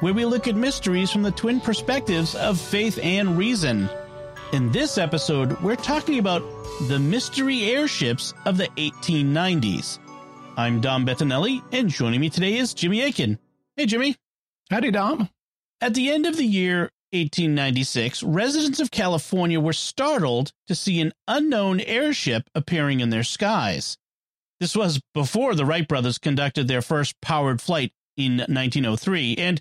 where we look at mysteries from the twin perspectives of faith and reason. In this episode, we're talking about the mystery airships of the 1890s. I'm Dom Bettinelli, and joining me today is Jimmy Akin. Hey, Jimmy. Howdy, Dom. At the end of the year 1896, residents of California were startled to see an unknown airship appearing in their skies. This was before the Wright brothers conducted their first powered flight in 1903, and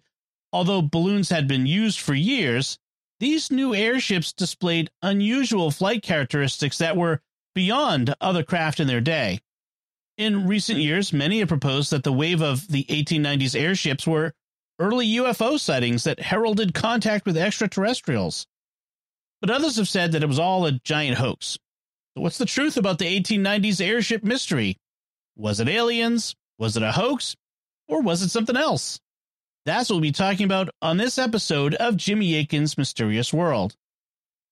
although balloons had been used for years, these new airships displayed unusual flight characteristics that were beyond other craft in their day. In recent years, many have proposed that the wave of the 1890s airships were early UFO sightings that heralded contact with extraterrestrials. But others have said that it was all a giant hoax. So what's the truth about the 1890s airship mystery? Was it aliens? Was it a hoax? Or was it something else? That's what we'll be talking about on this episode of Jimmy Akin's Mysterious World.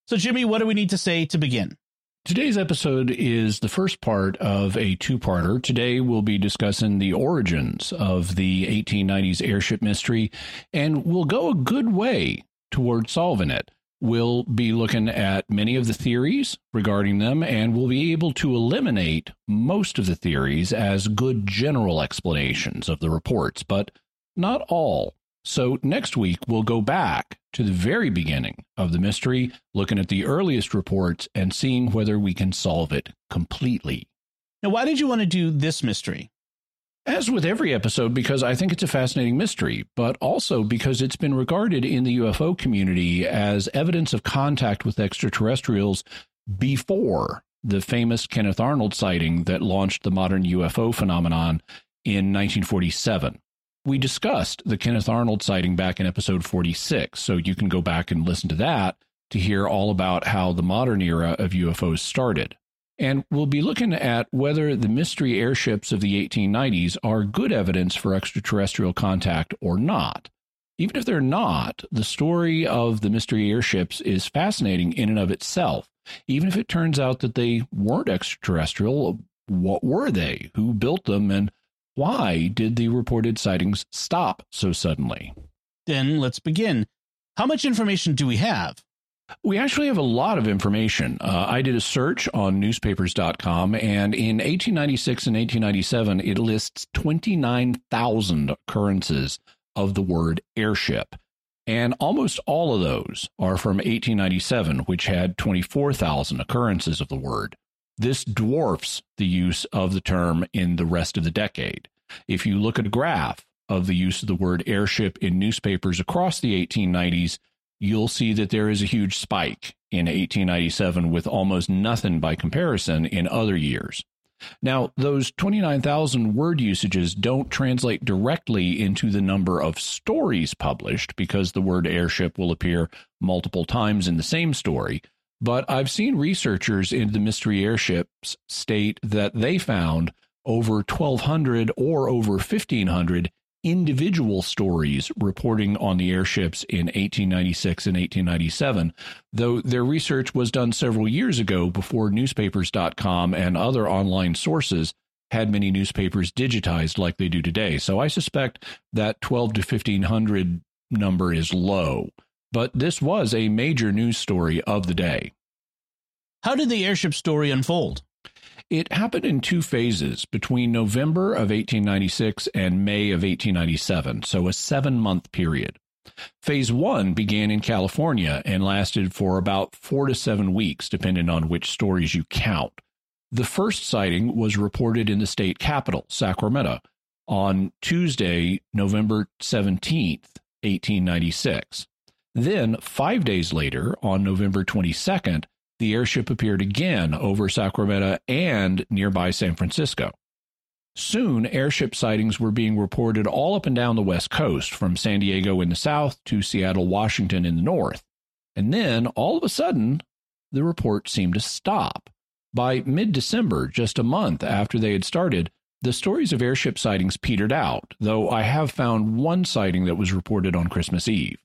So, Jimmy, what do we need to say to begin? Today's episode is the first part of a two parter. Today, we'll be discussing the origins of the 1890s airship mystery, and we'll go a good way toward solving it. We'll be looking at many of the theories regarding them, and we'll be able to eliminate most of the theories as good general explanations of the reports, but not all. So, next week, we'll go back to the very beginning of the mystery, looking at the earliest reports and seeing whether we can solve it completely. Now, why did you want to do this mystery? As with every episode, because I think it's a fascinating mystery, but also because it's been regarded in the UFO community as evidence of contact with extraterrestrials before the famous Kenneth Arnold sighting that launched the modern UFO phenomenon in 1947. We discussed the Kenneth Arnold sighting back in episode 46, so you can go back and listen to that to hear all about how the modern era of UFOs started. And we'll be looking at whether the mystery airships of the 1890s are good evidence for extraterrestrial contact or not. Even if they're not, the story of the mystery airships is fascinating in and of itself. Even if it turns out that they weren't extraterrestrial, what were they? Who built them? And why did the reported sightings stop so suddenly? Then let's begin. How much information do we have? We actually have a lot of information. Uh, I did a search on newspapers.com, and in 1896 and 1897, it lists 29,000 occurrences of the word airship. And almost all of those are from 1897, which had 24,000 occurrences of the word. This dwarfs the use of the term in the rest of the decade. If you look at a graph of the use of the word airship in newspapers across the 1890s, you'll see that there is a huge spike in 1897 with almost nothing by comparison in other years. Now, those 29,000 word usages don't translate directly into the number of stories published because the word airship will appear multiple times in the same story. But I've seen researchers into the mystery airships state that they found over 1,200 or over 1,500 individual stories reporting on the airships in 1896 and 1897, though their research was done several years ago before newspapers.com and other online sources had many newspapers digitized like they do today. So I suspect that 12 to 1500 number is low, but this was a major news story of the day. How did the airship story unfold? It happened in two phases between November of 1896 and May of 1897, so a seven month period. Phase one began in California and lasted for about four to seven weeks, depending on which stories you count. The first sighting was reported in the state capital, Sacramento, on Tuesday, November 17th, 1896. Then, five days later, on November 22nd, the airship appeared again over Sacramento and nearby San Francisco. Soon, airship sightings were being reported all up and down the West Coast, from San Diego in the south to Seattle, Washington in the north. And then, all of a sudden, the reports seemed to stop. By mid December, just a month after they had started, the stories of airship sightings petered out, though I have found one sighting that was reported on Christmas Eve.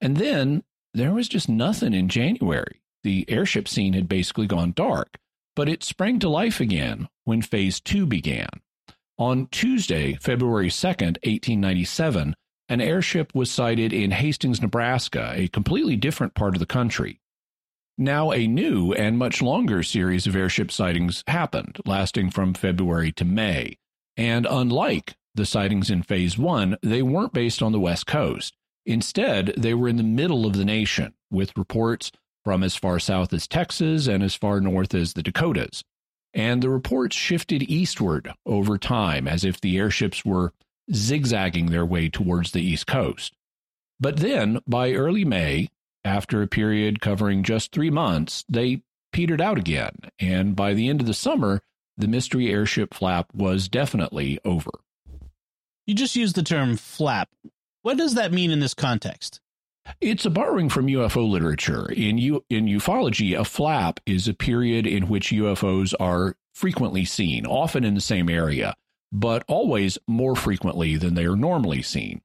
And then there was just nothing in January. The airship scene had basically gone dark, but it sprang to life again when Phase 2 began. On Tuesday, February 2nd, 1897, an airship was sighted in Hastings, Nebraska, a completely different part of the country. Now, a new and much longer series of airship sightings happened, lasting from February to May. And unlike the sightings in Phase 1, they weren't based on the West Coast. Instead, they were in the middle of the nation, with reports from as far south as Texas and as far north as the Dakotas and the reports shifted eastward over time as if the airships were zigzagging their way towards the East Coast. But then, by early May, after a period covering just three months, they petered out again, and by the end of the summer, the mystery airship flap was definitely over. You just used the term flap. What does that mean in this context? It's a borrowing from UFO literature. In U- in ufology, a flap is a period in which UFOs are frequently seen, often in the same area, but always more frequently than they are normally seen.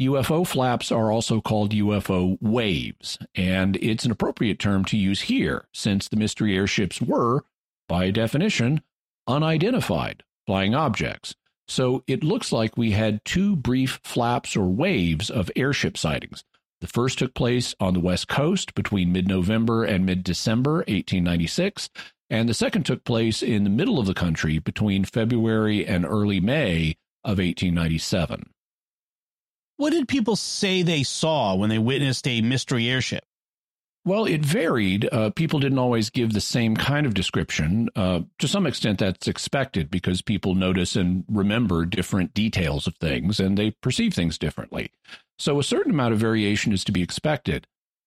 UFO flaps are also called UFO waves, and it's an appropriate term to use here since the mystery airships were, by definition, unidentified flying objects. So it looks like we had two brief flaps or waves of airship sightings. The first took place on the West Coast between mid November and mid December 1896, and the second took place in the middle of the country between February and early May of 1897. What did people say they saw when they witnessed a mystery airship? Well, it varied. Uh, people didn't always give the same kind of description. Uh, to some extent, that's expected because people notice and remember different details of things and they perceive things differently. So a certain amount of variation is to be expected.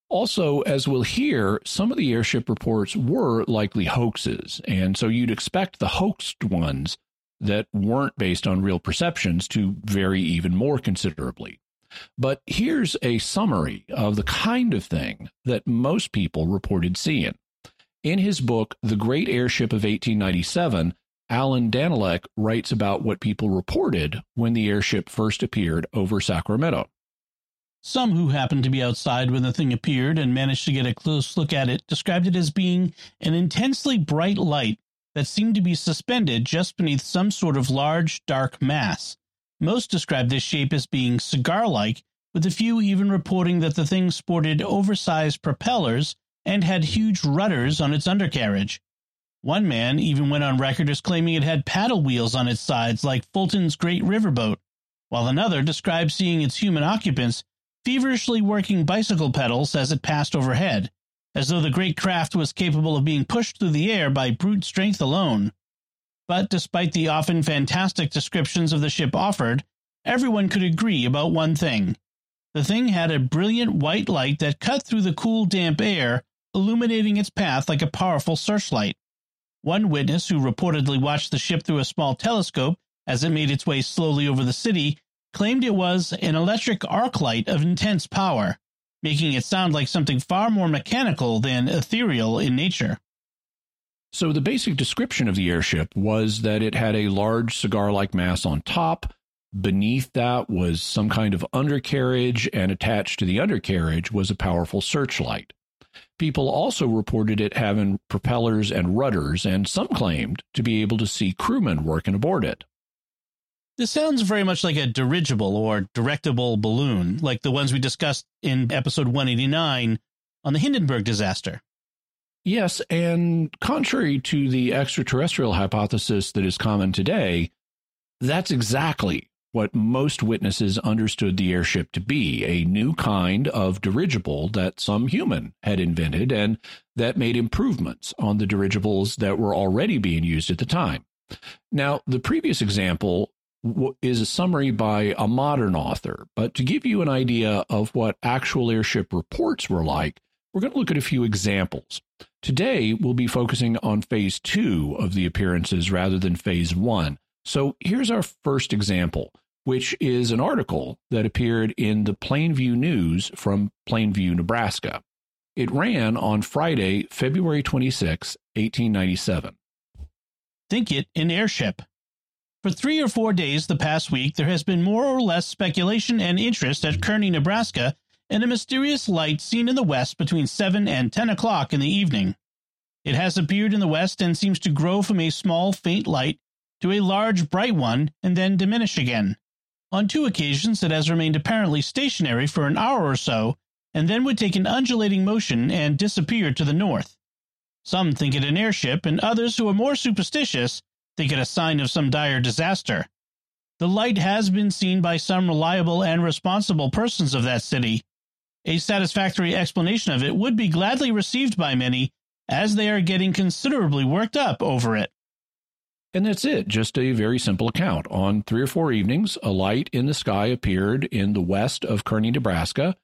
Also, as we'll hear, some of the airship reports were likely hoaxes, and so you'd expect the hoaxed ones that weren't based on real perceptions to vary even more considerably. But here's a summary of the kind of thing that most people reported seeing. In his book, The Great Airship of 1897, Allan Danelek writes about what people reported when the airship first appeared over Sacramento. Some who happened to be outside when the thing appeared and managed to get a close look at it described it as being an intensely bright light that seemed to be suspended just beneath some sort of large, dark mass. Most described this shape as being cigar like, with a few even reporting that the thing sported oversized propellers and had huge rudders on its undercarriage. One man even went on record as claiming it had paddle wheels on its sides like Fulton's great riverboat, while another described seeing its human occupants feverishly working bicycle pedals as it passed overhead, as though the great craft was capable of being pushed through the air by brute strength alone. But despite the often fantastic descriptions of the ship offered, everyone could agree about one thing. The thing had a brilliant white light that cut through the cool, damp air, illuminating its path like a powerful searchlight. One witness, who reportedly watched the ship through a small telescope as it made its way slowly over the city, claimed it was an electric arc light of intense power, making it sound like something far more mechanical than ethereal in nature. So, the basic description of the airship was that it had a large cigar like mass on top. Beneath that was some kind of undercarriage, and attached to the undercarriage was a powerful searchlight. People also reported it having propellers and rudders, and some claimed to be able to see crewmen working aboard it. This sounds very much like a dirigible or directable balloon, like the ones we discussed in episode 189 on the Hindenburg disaster. Yes, and contrary to the extraterrestrial hypothesis that is common today, that's exactly what most witnesses understood the airship to be a new kind of dirigible that some human had invented and that made improvements on the dirigibles that were already being used at the time. Now, the previous example is a summary by a modern author. But to give you an idea of what actual airship reports were like, we're going to look at a few examples. Today, we'll be focusing on phase two of the appearances rather than phase one. So here's our first example, which is an article that appeared in the Plainview News from Plainview, Nebraska. It ran on Friday, February 26, 1897. Think it an airship. For three or four days the past week, there has been more or less speculation and interest at Kearney, Nebraska, in a mysterious light seen in the west between 7 and 10 o'clock in the evening. It has appeared in the west and seems to grow from a small, faint light to a large, bright one and then diminish again. On two occasions, it has remained apparently stationary for an hour or so and then would take an undulating motion and disappear to the north. Some think it an airship, and others who are more superstitious think it a sign of some dire disaster. The light has been seen by some reliable and responsible persons of that city. A satisfactory explanation of it would be gladly received by many, as they are getting considerably worked up over it. And that's it, just a very simple account. On three or four evenings, a light in the sky appeared in the west of Kearney, Nebraska.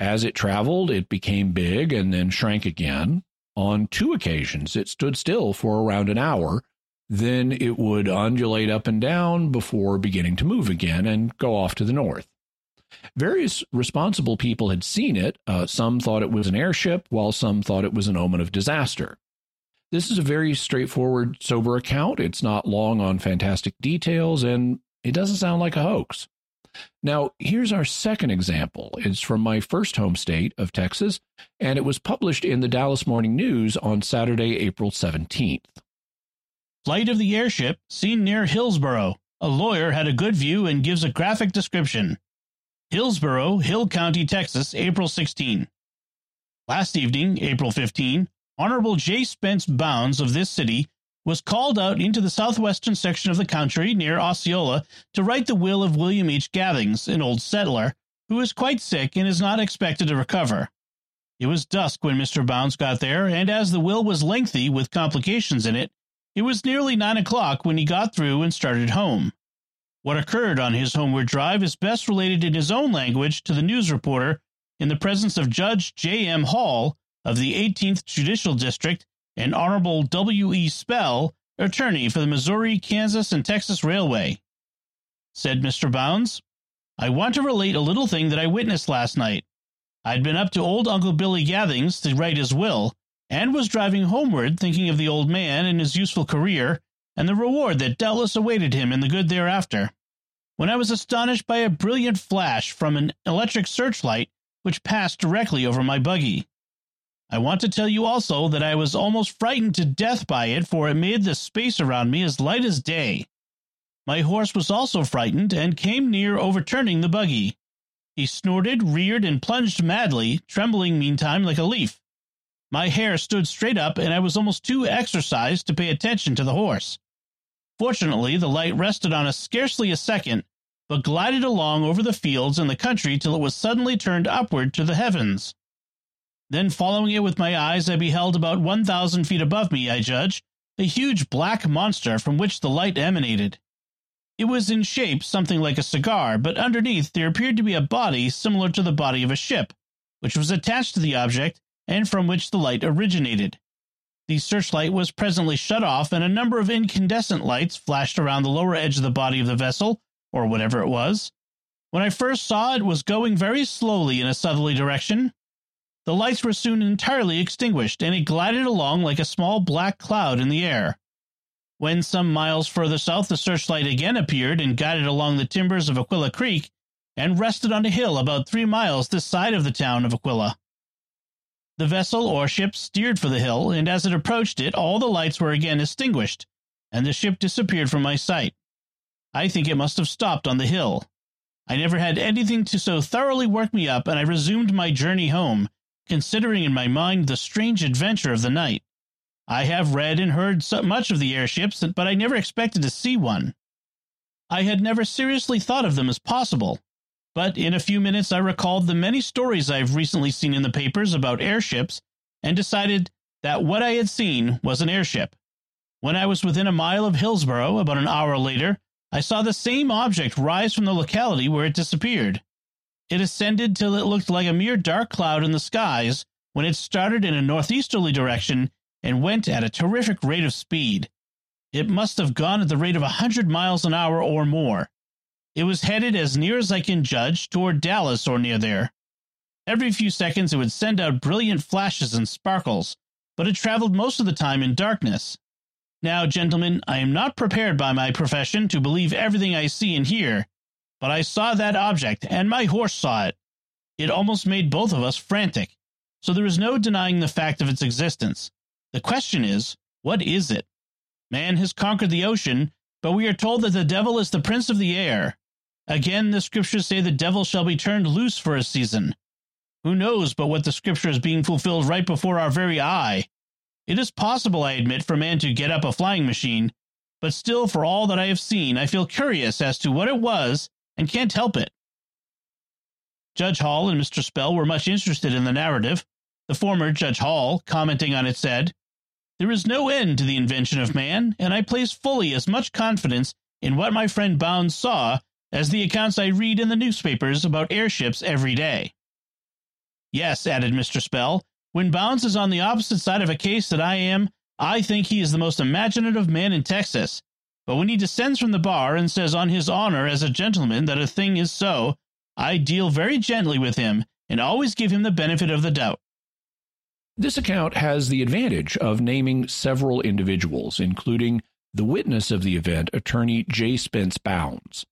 As it traveled, it became big and then shrank again. On two occasions, it stood still for around an hour. Then it would undulate up and down before beginning to move again and go off to the north. Various responsible people had seen it. Uh, some thought it was an airship, while some thought it was an omen of disaster. This is a very straightforward, sober account. It's not long on fantastic details, and it doesn't sound like a hoax. Now, here's our second example. It's from my first home state of Texas, and it was published in the Dallas Morning News on Saturday, April 17th. Flight of the airship seen near Hillsboro. A lawyer had a good view and gives a graphic description. Hillsboro, Hill County, Texas, April 16. Last evening, April 15, Honorable J. Spence Bounds of this city was called out into the southwestern section of the country near Osceola to write the will of William H. Gathings, an old settler, who is quite sick and is not expected to recover. It was dusk when Mr. Bounds got there, and as the will was lengthy with complications in it, it was nearly nine o'clock when he got through and started home. What occurred on his homeward drive is best related in his own language to the news reporter in the presence of Judge J. M. Hall of the 18th Judicial District and Honorable W. E. Spell, attorney for the Missouri, Kansas, and Texas Railway. Said Mr. Bounds, I want to relate a little thing that I witnessed last night. I'd been up to old Uncle Billy Gathings to write his will, and was driving homeward thinking of the old man and his useful career, and the reward that doubtless awaited him in the good thereafter, when I was astonished by a brilliant flash from an electric searchlight which passed directly over my buggy. I want to tell you also that I was almost frightened to death by it, for it made the space around me as light as day. My horse was also frightened and came near overturning the buggy. He snorted, reared, and plunged madly, trembling meantime like a leaf. My hair stood straight up, and I was almost too exercised to pay attention to the horse. Fortunately, the light rested on us scarcely a second, but glided along over the fields and the country till it was suddenly turned upward to the heavens. Then, following it with my eyes, I beheld about one thousand feet above me, I judge, a huge black monster from which the light emanated. It was in shape something like a cigar, but underneath there appeared to be a body similar to the body of a ship, which was attached to the object and from which the light originated. The searchlight was presently shut off, and a number of incandescent lights flashed around the lower edge of the body of the vessel, or whatever it was. When I first saw it was going very slowly in a southerly direction, the lights were soon entirely extinguished, and it glided along like a small black cloud in the air. When some miles further south the searchlight again appeared and guided along the timbers of Aquilla Creek and rested on a hill about three miles this side of the town of Aquilla. The vessel or ship steered for the hill, and as it approached it all the lights were again extinguished, and the ship disappeared from my sight. I think it must have stopped on the hill. I never had anything to so thoroughly work me up, and I resumed my journey home, considering in my mind the strange adventure of the night. I have read and heard so much of the airships, but I never expected to see one. I had never seriously thought of them as possible, but in a few minutes I recalled the many stories I've recently seen in the papers about airships and decided that what I had seen was an airship. When I was within a mile of Hillsboro, about an hour later, I saw the same object rise from the locality where it disappeared. It ascended till it looked like a mere dark cloud in the skies when it started in a northeasterly direction and went at a terrific rate of speed. It must have gone at the rate of a 100 miles an hour or more. It was headed, as near as I can judge, toward Dallas or near there. Every few seconds it would send out brilliant flashes and sparkles, but it traveled most of the time in darkness. Now, gentlemen, I am not prepared by my profession to believe everything I see and hear, but I saw that object, and my horse saw it. It almost made both of us frantic, so there is no denying the fact of its existence. The question is, what is it? Man has conquered the ocean, but we are told that the devil is the prince of the air. Again, the scriptures say the devil shall be turned loose for a season. Who knows but what the scripture is being fulfilled right before our very eye? It is possible, I admit, for man to get up a flying machine, but still, for all that I have seen, I feel curious as to what it was and can't help it. Judge Hall and Mr. Spell were much interested in the narrative. The former, Judge Hall, commenting on it, said, There is no end to the invention of man, and I place fully as much confidence in what my friend Bounds saw as the accounts I read in the newspapers about airships every day. Yes, added Mr. Spell, when Bounds is on the opposite side of a case that I am, I think he is the most imaginative man in Texas. But when he descends from the bar and says on his honor as a gentleman that a thing is so, I deal very gently with him and always give him the benefit of the doubt. This account has the advantage of naming several individuals, including the witness of the event, attorney J. Spence Bounds.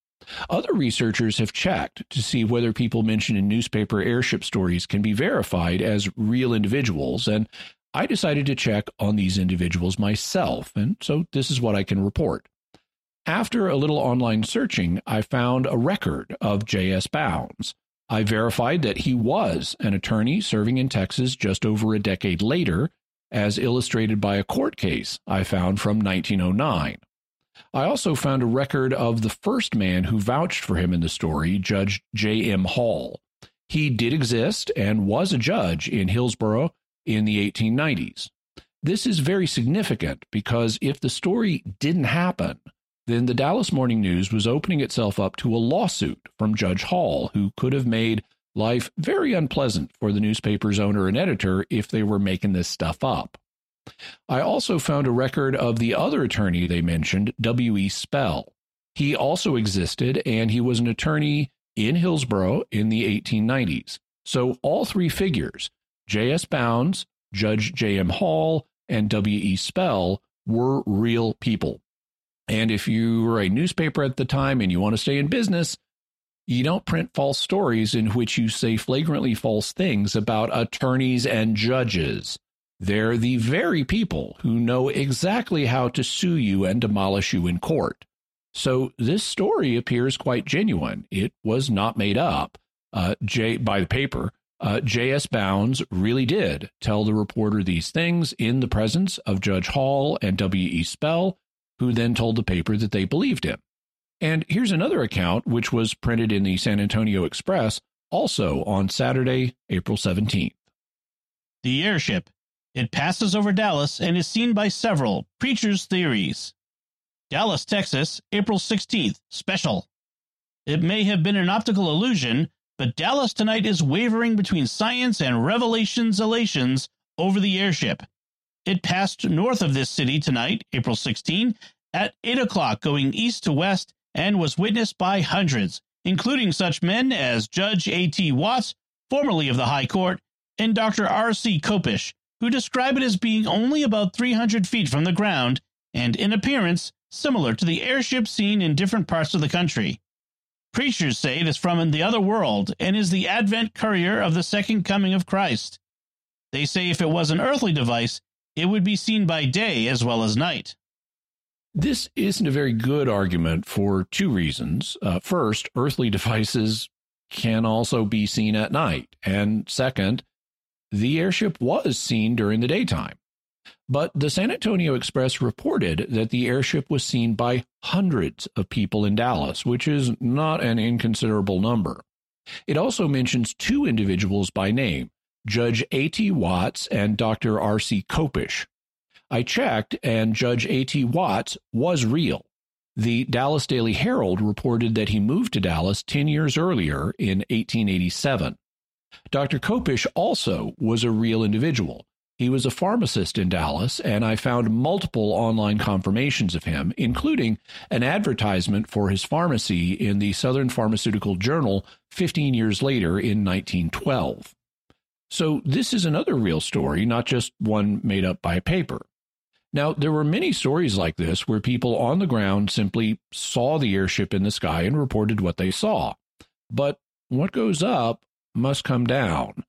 Other researchers have checked to see whether people mentioned in newspaper airship stories can be verified as real individuals, and I decided to check on these individuals myself, and so this is what I can report. After a little online searching, I found a record of J.S. Bounds. I verified that he was an attorney serving in Texas just over a decade later, as illustrated by a court case I found from 1909. I also found a record of the first man who vouched for him in the story, Judge J.M. Hall. He did exist and was a judge in Hillsboro in the 1890s. This is very significant because if the story didn't happen, then the Dallas Morning News was opening itself up to a lawsuit from Judge Hall, who could have made life very unpleasant for the newspaper's owner and editor if they were making this stuff up. I also found a record of the other attorney they mentioned, W.E. Spell. He also existed, and he was an attorney in Hillsboro in the 1890s. So all three figures, J.S. Bounds, Judge J.M. Hall, and W.E. Spell, were real people. And if you were a newspaper at the time and you want to stay in business, you don't print false stories in which you say flagrantly false things about attorneys and judges. They're the very people who know exactly how to sue you and demolish you in court. So this story appears quite genuine. It was not made up uh, J, by the paper. Uh, J.S. Bounds really did tell the reporter these things in the presence of Judge Hall and W.E. Spell, who then told the paper that they believed him. And here's another account, which was printed in the San Antonio Express, also on Saturday, April 17th. The airship. It passes over Dallas and is seen by several preachers' theories. Dallas, Texas, April 16th. Special. It may have been an optical illusion, but Dallas tonight is wavering between science and revelations elations over the airship. It passed north of this city tonight, April 16, at 8 o'clock, going east to west, and was witnessed by hundreds, including such men as Judge A.T. Watts, formerly of the High Court, and Dr. R.C. Kopish, who describe it as being only about 300 feet from the ground and in appearance similar to the airship seen in different parts of the country. Preachers say it is from the other world and is the advent courier of the second coming of Christ. They say if it was an earthly device, it would be seen by day as well as night. This isn't a very good argument for two reasons. Uh, first, earthly devices can also be seen at night. And second, the airship was seen during the daytime. But the San Antonio Express reported that the airship was seen by hundreds of people in Dallas, which is not an inconsiderable number. It also mentions two individuals by name Judge A.T. Watts and Dr. R.C. Kopish. I checked, and Judge A.T. Watts was real. The Dallas Daily Herald reported that he moved to Dallas 10 years earlier in 1887. Dr. Kopish also was a real individual. He was a pharmacist in Dallas, and I found multiple online confirmations of him, including an advertisement for his pharmacy in the Southern Pharmaceutical Journal 15 years later in 1912. So, this is another real story, not just one made up by a paper. Now, there were many stories like this where people on the ground simply saw the airship in the sky and reported what they saw. But what goes up must come down.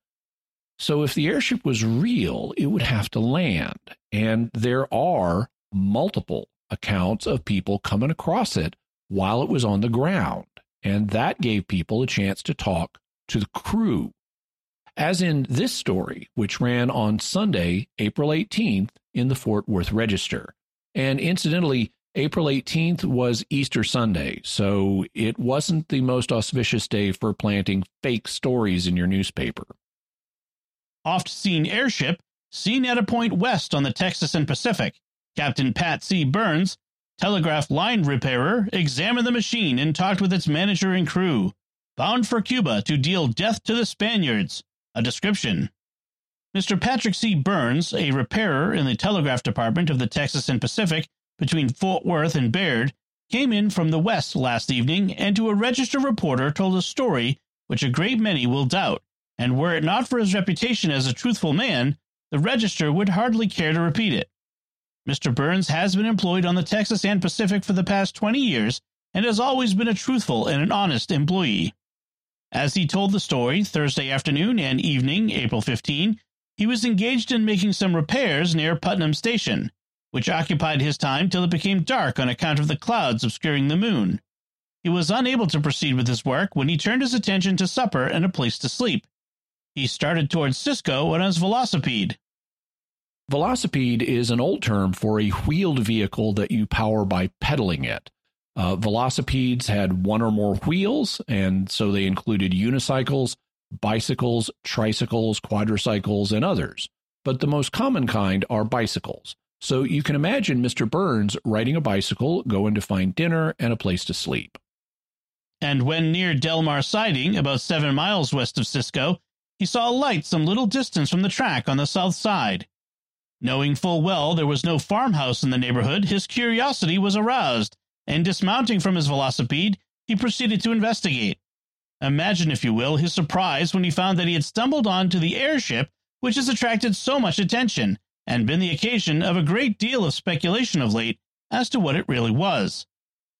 So if the airship was real, it would have to land. And there are multiple accounts of people coming across it while it was on the ground. And that gave people a chance to talk to the crew. As in this story, which ran on Sunday, April 18th, in the Fort Worth Register. And incidentally, April 18th was Easter Sunday, so it wasn't the most auspicious day for planting fake stories in your newspaper. Oft seen airship seen at a point west on the Texas and Pacific. Captain Pat C. Burns, telegraph line repairer, examined the machine and talked with its manager and crew. Bound for Cuba to deal death to the Spaniards. A description. Mr. Patrick C. Burns, a repairer in the telegraph department of the Texas and Pacific between Fort Worth and Baird, came in from the west last evening and to a register reporter told a story which a great many will doubt, and were it not for his reputation as a truthful man, the register would hardly care to repeat it. Mr. Burns has been employed on the Texas and Pacific for the past 20 years and has always been a truthful and an honest employee. As he told the story Thursday afternoon and evening, April 15, he was engaged in making some repairs near Putnam Station, which occupied his time till it became dark on account of the clouds obscuring the moon. He was unable to proceed with his work when he turned his attention to supper and a place to sleep. He started towards Cisco on his velocipede. Velocipede is an old term for a wheeled vehicle that you power by pedaling it. Uh, velocipedes had one or more wheels, and so they included unicycles, bicycles, tricycles, quadricycles, and others. But the most common kind are bicycles. So you can imagine Mr. Burns riding a bicycle, going to find dinner and a place to sleep. And when near Delmar Siding, about seven miles west of Cisco, he saw a light some little distance from the track on the south side. Knowing full well there was no farmhouse in the neighborhood, his curiosity was aroused, and dismounting from his velocipede, he proceeded to investigate. Imagine, if you will, his surprise when he found that he had stumbled on to the airship which has attracted so much attention and been the occasion of a great deal of speculation of late as to what it really was.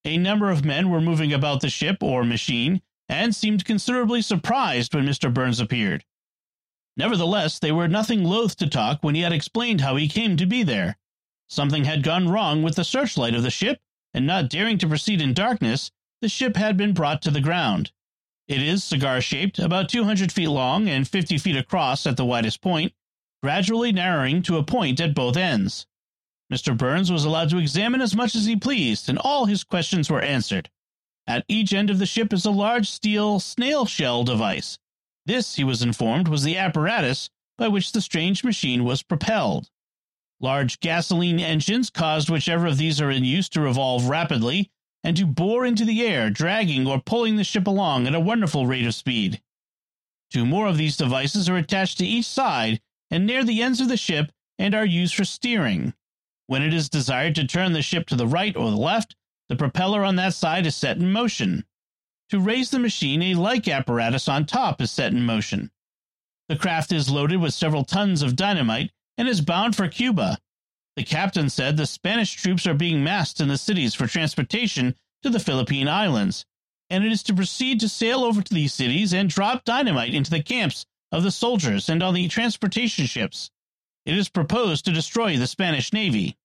A number of men were moving about the ship or machine and seemed considerably surprised when Mr. Burns appeared. Nevertheless, they were nothing loath to talk when he had explained how he came to be there. Something had gone wrong with the searchlight of the ship, and not daring to proceed in darkness, the ship had been brought to the ground. It is cigar shaped, about 200 feet long and 50 feet across at the widest point, gradually narrowing to a point at both ends. Mr. Burns was allowed to examine as much as he pleased, and all his questions were answered. At each end of the ship is a large steel snail shell device. This, he was informed, was the apparatus by which the strange machine was propelled. Large gasoline engines caused whichever of these are in use to revolve rapidly and to bore into the air, dragging or pulling the ship along at a wonderful rate of speed. Two more of these devices are attached to each side and near the ends of the ship and are used for steering. When it is desired to turn the ship to the right or the left, the propeller on that side is set in motion. To raise the machine, a like apparatus on top is set in motion. The craft is loaded with several tons of dynamite and is bound for Cuba. The captain said the Spanish troops are being massed in the cities for transportation to the Philippine Islands, and it is to proceed to sail over to these cities and drop dynamite into the camps of the soldiers and on the transportation ships. It is proposed to destroy the Spanish Navy.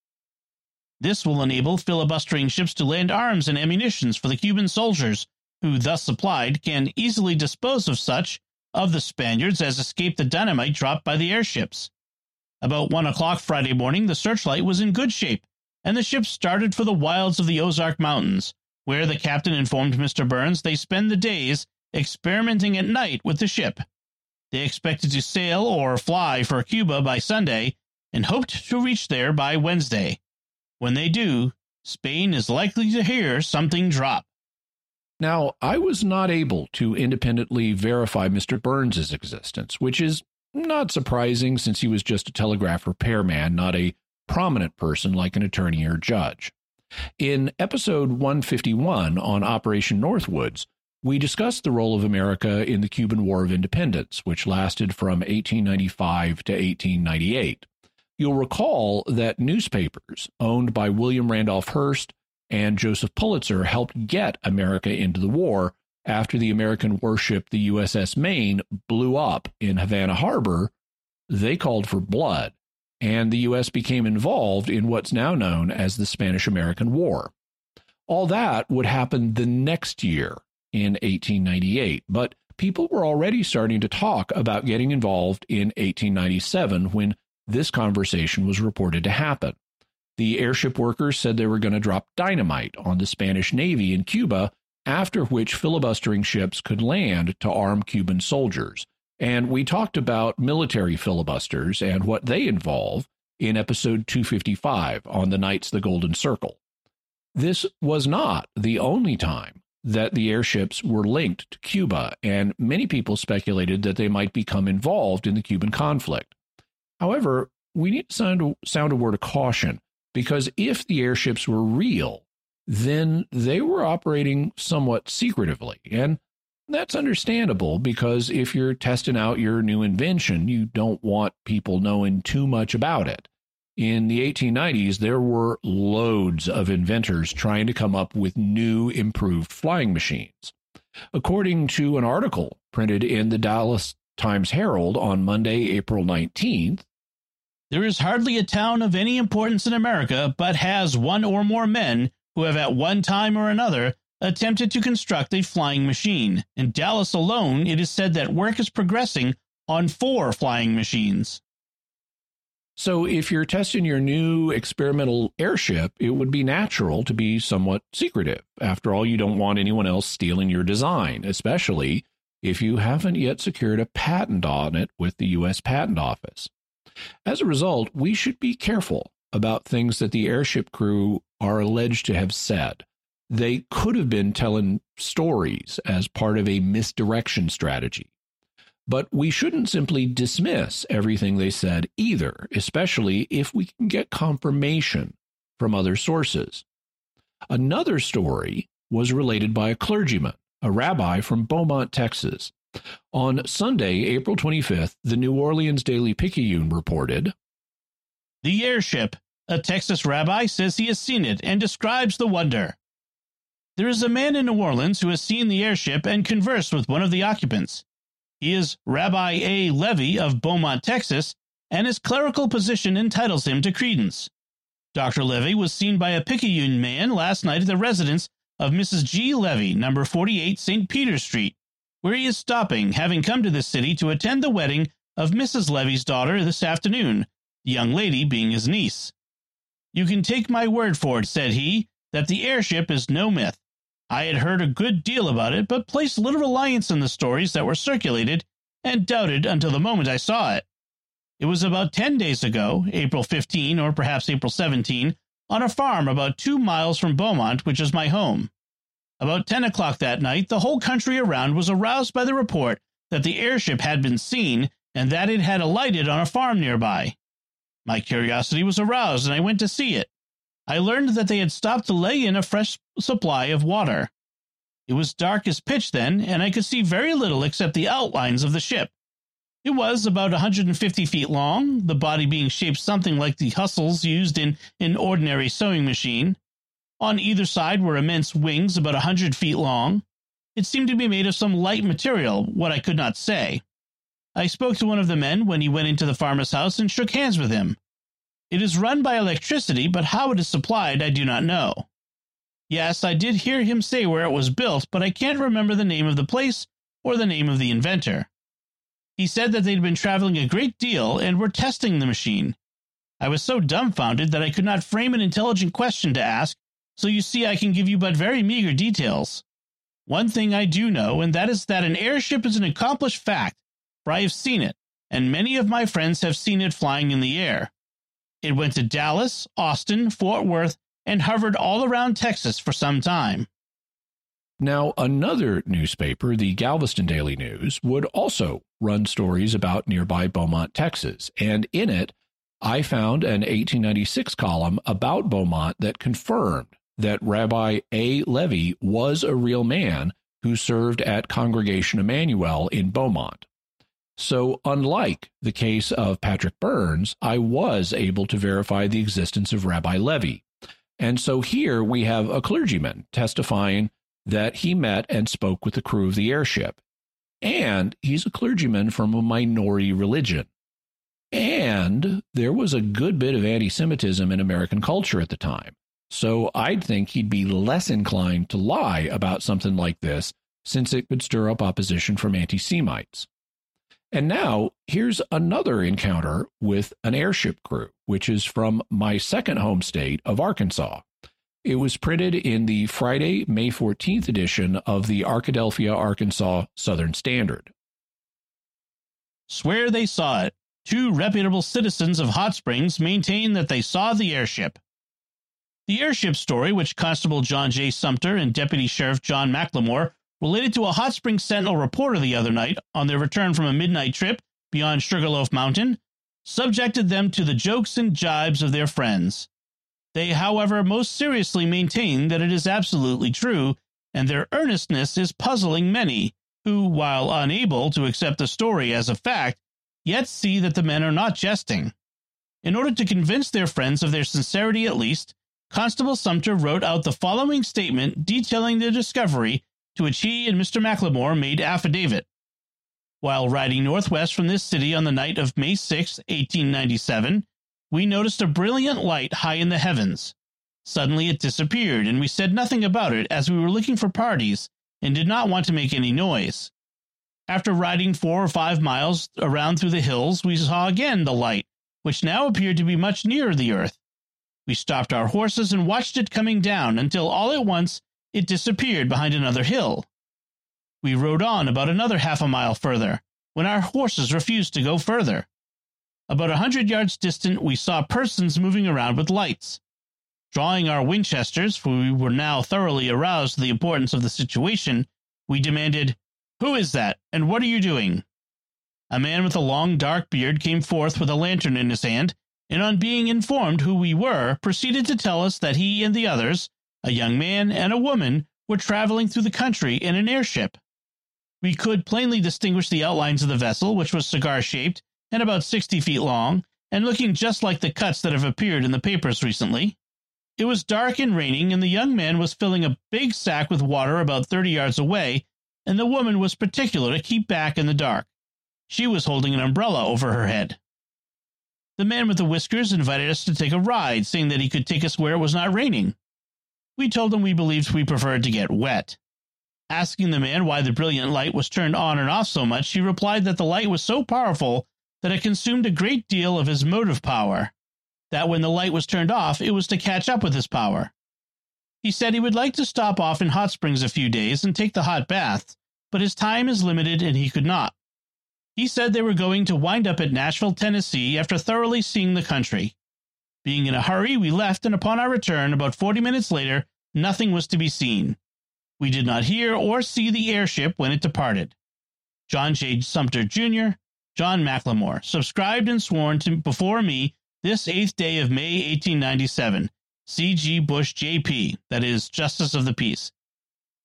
This will enable filibustering ships to land arms and ammunitions for the Cuban soldiers, who, thus supplied, can easily dispose of such of the Spaniards as escape the dynamite dropped by the airships. About one o'clock Friday morning, the searchlight was in good shape, and the ship started for the wilds of the Ozark Mountains, where the captain informed Mr. Burns they spend the days experimenting at night with the ship. They expected to sail or fly for Cuba by Sunday and hoped to reach there by Wednesday. When they do, Spain is likely to hear something drop. Now, I was not able to independently verify Mr. Burns's existence, which is not surprising since he was just a telegraph repairman, not a prominent person like an attorney or judge. In episode 151 on Operation Northwoods, we discussed the role of America in the Cuban War of Independence, which lasted from 1895 to 1898. You'll recall that newspapers owned by William Randolph Hearst and Joseph Pulitzer helped get America into the war after the American warship, the USS Maine, blew up in Havana Harbor. They called for blood, and the U.S. became involved in what's now known as the Spanish American War. All that would happen the next year in 1898, but people were already starting to talk about getting involved in 1897 when this conversation was reported to happen. The airship workers said they were going to drop dynamite on the Spanish Navy in Cuba, after which filibustering ships could land to arm Cuban soldiers. And we talked about military filibusters and what they involve in episode 255 on the Knights the Golden Circle. This was not the only time that the airships were linked to Cuba, and many people speculated that they might become involved in the Cuban conflict. However, we need to sound, sound a word of caution because if the airships were real, then they were operating somewhat secretively. And that's understandable because if you're testing out your new invention, you don't want people knowing too much about it. In the 1890s, there were loads of inventors trying to come up with new, improved flying machines. According to an article printed in the Dallas Times Herald on Monday, April 19th, there is hardly a town of any importance in America but has one or more men who have at one time or another attempted to construct a flying machine. In Dallas alone, it is said that work is progressing on four flying machines. So, if you're testing your new experimental airship, it would be natural to be somewhat secretive. After all, you don't want anyone else stealing your design, especially if you haven't yet secured a patent on it with the U.S. Patent Office. As a result, we should be careful about things that the airship crew are alleged to have said. They could have been telling stories as part of a misdirection strategy. But we shouldn't simply dismiss everything they said either, especially if we can get confirmation from other sources. Another story was related by a clergyman, a rabbi from Beaumont, Texas. On Sunday, April 25th, the New Orleans Daily Picayune reported The airship, a Texas rabbi says he has seen it and describes the wonder. There is a man in New Orleans who has seen the airship and conversed with one of the occupants. He is Rabbi A. Levy of Beaumont, Texas, and his clerical position entitles him to credence. Dr. Levy was seen by a Picayune man last night at the residence of Mrs. G. Levy, number 48 St. Peter Street, where he is stopping, having come to this city to attend the wedding of Mrs. Levy's daughter this afternoon, the young lady being his niece. You can take my word for it, said he, that the airship is no myth. I had heard a good deal about it, but placed little reliance on the stories that were circulated and doubted until the moment I saw it. It was about 10 days ago, April 15 or perhaps April 17, on a farm about two miles from Beaumont, which is my home. About 10 o'clock that night, the whole country around was aroused by the report that the airship had been seen and that it had alighted on a farm nearby. My curiosity was aroused and I went to see it. I learned that they had stopped to lay in a fresh supply of water. It was dark as pitch then, and I could see very little except the outlines of the ship. It was about 150 feet long, the body being shaped something like the hustles used in an ordinary sewing machine. On either side were immense wings about a hundred feet long. It seemed to be made of some light material, what I could not say. I spoke to one of the men when he went into the farmer's house and shook hands with him. It is run by electricity, but how it is supplied I do not know. Yes, I did hear him say where it was built, but I can't remember the name of the place or the name of the inventor. He said that they'd been traveling a great deal and were testing the machine. I was so dumbfounded that I could not frame an intelligent question to ask, so you see I can give you but very meager details. One thing I do know, and that is that an airship is an accomplished fact, for I have seen it, and many of my friends have seen it flying in the air. It went to Dallas, Austin, Fort Worth, and hovered all around Texas for some time. Now, another newspaper, the Galveston Daily News, would also run stories about nearby Beaumont, Texas. And in it, I found an 1896 column about Beaumont that confirmed that Rabbi A. Levy was a real man who served at Congregation Emmanuel in Beaumont. So, unlike the case of Patrick Burns, I was able to verify the existence of Rabbi Levy. And so here we have a clergyman testifying that he met and spoke with the crew of the airship. And he's a clergyman from a minority religion. And there was a good bit of anti Semitism in American culture at the time. So I'd think he'd be less inclined to lie about something like this since it could stir up opposition from anti Semites. And now here's another encounter with an airship crew, which is from my second home state of Arkansas. It was printed in the Friday, May 14th edition of the Arkadelphia, Arkansas Southern Standard. Swear they saw it. Two reputable citizens of Hot Springs maintain that they saw the airship. The airship story, which Constable John J. Sumter and Deputy Sheriff John McLemore related to a Hot Springs Sentinel reporter the other night on their return from a midnight trip beyond Sugarloaf Mountain, subjected them to the jokes and jibes of their friends. They, however, most seriously maintain that it is absolutely true, and their earnestness is puzzling many, who, while unable to accept the story as a fact, yet see that the men are not jesting. In order to convince their friends of their sincerity at least, Constable Sumter wrote out the following statement detailing the discovery to which he and Mr. McLemore made affidavit. While riding northwest from this city on the night of May 6, 1897, we noticed a brilliant light high in the heavens. Suddenly it disappeared, and we said nothing about it as we were looking for parties and did not want to make any noise. After riding four or five miles around through the hills, we saw again the light, which now appeared to be much nearer the earth. We stopped our horses and watched it coming down until all at once it disappeared behind another hill. We rode on about another half a mile further, when our horses refused to go further. About a hundred yards distant, we saw persons moving around with lights. Drawing our Winchesters, for we were now thoroughly aroused to the importance of the situation, we demanded, Who is that, and what are you doing? A man with a long dark beard came forth with a lantern in his hand, and on being informed who we were, proceeded to tell us that he and the others, a young man and a woman, were traveling through the country in an airship. We could plainly distinguish the outlines of the vessel, which was cigar shaped and about 60 feet long, and looking just like the cuts that have appeared in the papers recently. It was dark and raining, and the young man was filling a big sack with water about 30 yards away, and the woman was particular to keep back in the dark. She was holding an umbrella over her head. The man with the whiskers invited us to take a ride, saying that he could take us where it was not raining. We told him we believed we preferred to get wet. Asking the man why the brilliant light was turned on and off so much, he replied that the light was so powerful that it consumed a great deal of his motive power, that when the light was turned off, it was to catch up with his power. He said he would like to stop off in Hot Springs a few days and take the hot bath, but his time is limited and he could not. He said they were going to wind up at Nashville, Tennessee after thoroughly seeing the country. Being in a hurry, we left, and upon our return, about 40 minutes later, nothing was to be seen. We did not hear or see the airship when it departed. John J. Sumter, Jr., John McLemore, subscribed and sworn to before me this 8th day of May 1897. C.G. Bush, J.P., that is, Justice of the Peace.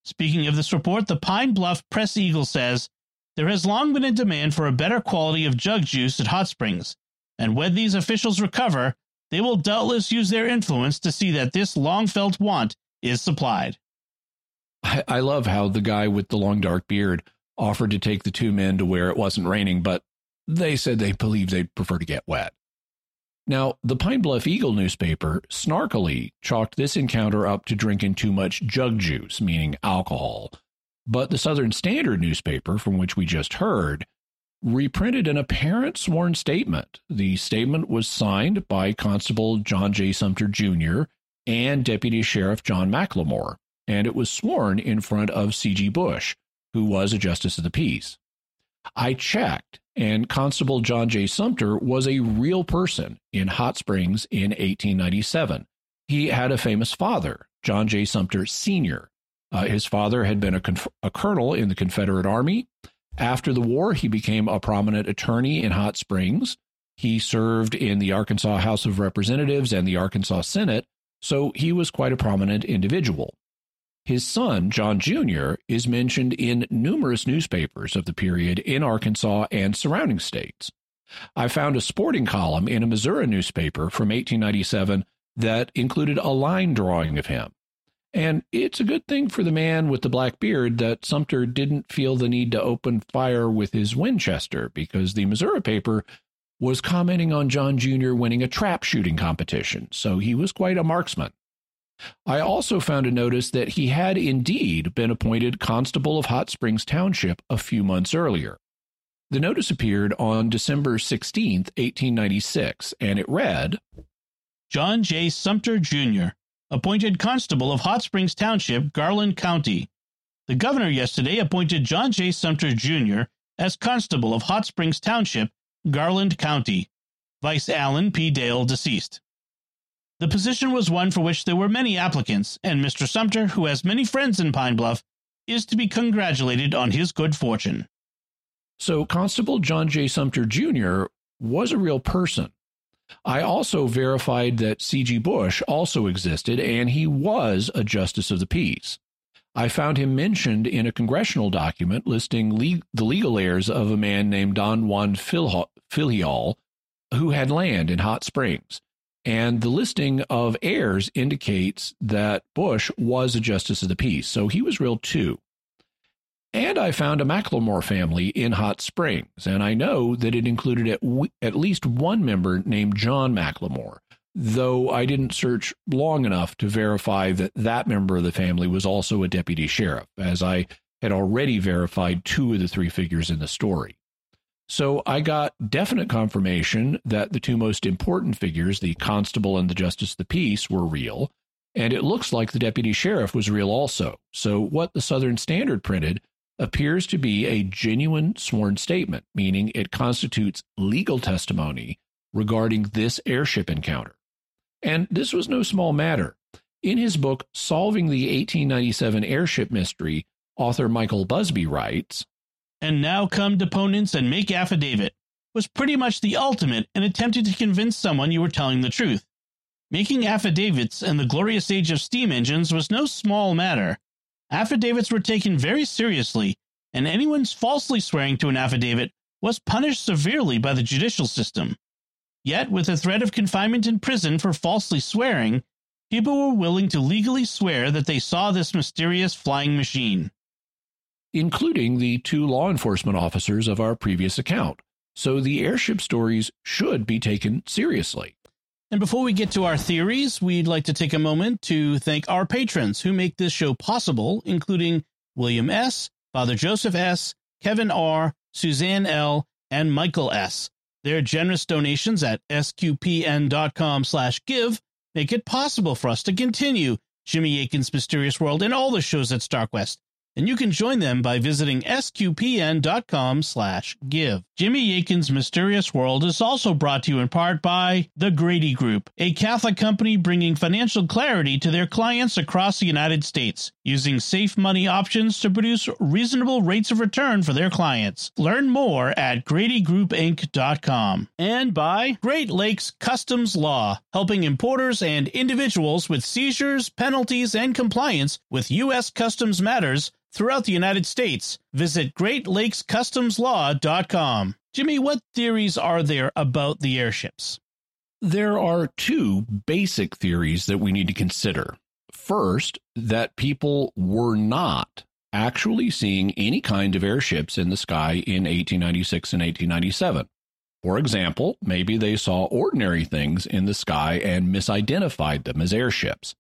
Speaking of this report, the Pine Bluff Press Eagle says there has long been a demand for a better quality of jug juice at Hot Springs, and when these officials recover, they will doubtless use their influence to see that this long felt want is supplied. I, I love how the guy with the long dark beard offered to take the two men to where it wasn't raining, but they said they believed they'd prefer to get wet. Now, the Pine Bluff Eagle newspaper snarkily chalked this encounter up to drinking too much jug juice, meaning alcohol. But the Southern Standard newspaper, from which we just heard, reprinted an apparent sworn statement. The statement was signed by Constable John J. Sumter Jr. and Deputy Sheriff John McLemore, and it was sworn in front of C.G. Bush, who was a Justice of the Peace. I checked, and Constable John J. Sumter was a real person in Hot Springs in 1897. He had a famous father, John J. Sumter Sr., Uh, his father had been a, conf- a colonel in the Confederate Army. After the war, he became a prominent attorney in Hot Springs. He served in the Arkansas House of Representatives and the Arkansas Senate, so he was quite a prominent individual. His son, John Jr., is mentioned in numerous newspapers of the period in Arkansas and surrounding states. I found a sporting column in a Missouri newspaper from 1897 that included a line drawing of him. And it's a good thing for the man with the black beard that Sumter didn't feel the need to open fire with his Winchester because the Missouri paper was commenting on John Jr. winning a trap shooting competition, so he was quite a marksman. I also found a notice that he had indeed been appointed constable of Hot Springs Township a few months earlier. The notice appeared on December 16, 1896, and it read John J. Sumter, Jr., appointed constable of Hot Springs Township, Garland County. The governor yesterday appointed John J. Sumter, Jr. as constable of Hot Springs Township, Garland County. Vice Allen P. Dale, deceased. The position was one for which there were many applicants, and Mr. Sumter, who has many friends in Pine Bluff, is to be congratulated on his good fortune. So, Constable John J. Sumter Jr. was a real person. I also verified that C.G. Bush also existed, and he was a justice of the peace. I found him mentioned in a congressional document listing le- the legal heirs of a man named Don Juan Filial, who had land in Hot Springs. And the listing of heirs indicates that Bush was a justice of the peace, so he was real too. And I found a McLemore family in Hot Springs, and I know that it included at, at least one member named John McLemore, though I didn't search long enough to verify that that member of the family was also a deputy sheriff, as I had already verified two of the three figures in the story. So I got definite confirmation that the two most important figures, the constable and the justice of the peace, were real, and it looks like the deputy sheriff was real also. So what the Southern Standard printed appears to be a genuine sworn statement, meaning it constitutes legal testimony regarding this airship encounter. And this was no small matter. In his book, Solving the 1897 Airship Mystery, author Michael Busby writes And now come deponents and make affidavit was pretty much the ultimate in attempting to convince someone you were telling the truth. Making affidavits in the glorious age of steam engines was no small matter, affidavits were taken very seriously, and anyone falsely swearing to an affidavit was punished severely by the judicial system. Yet, with the threat of confinement in prison for falsely swearing, people were willing to legally swear that they saw this mysterious flying machine. Including the two law enforcement officers of our previous account. So the airship stories should be taken seriously. And before we get to our theories, we'd like to take a moment to thank our patrons who make this show possible, including William S., Father Joseph S., Kevin R., Suzanne L., and Michael S. Their generous donations at sqpn.com slash give make it possible for us to continue Jimmy Akin's Mysterious World and all the shows at StarQuest and you can join them by visiting sqpn.com slash give. Jimmy Akin's Mysterious World is also brought to you in part by The Grady Group, a Catholic company bringing financial clarity to their clients across the United States, using safe money options to produce reasonable rates of return for their clients. Learn more at GradyGroupInc.com. And by Great Lakes Customs Law, helping importers and individuals with seizures, penalties, and compliance with U.S. customs matters throughout the United States. Visit GreatLakesCustomsLaw.com. Jimmy, what theories are there about the airships? There are two basic theories that we need to consider. First, that people were not actually seeing any kind of airships in the sky in 1896 and 1897. For example, maybe they saw ordinary things in the sky and misidentified them as airships.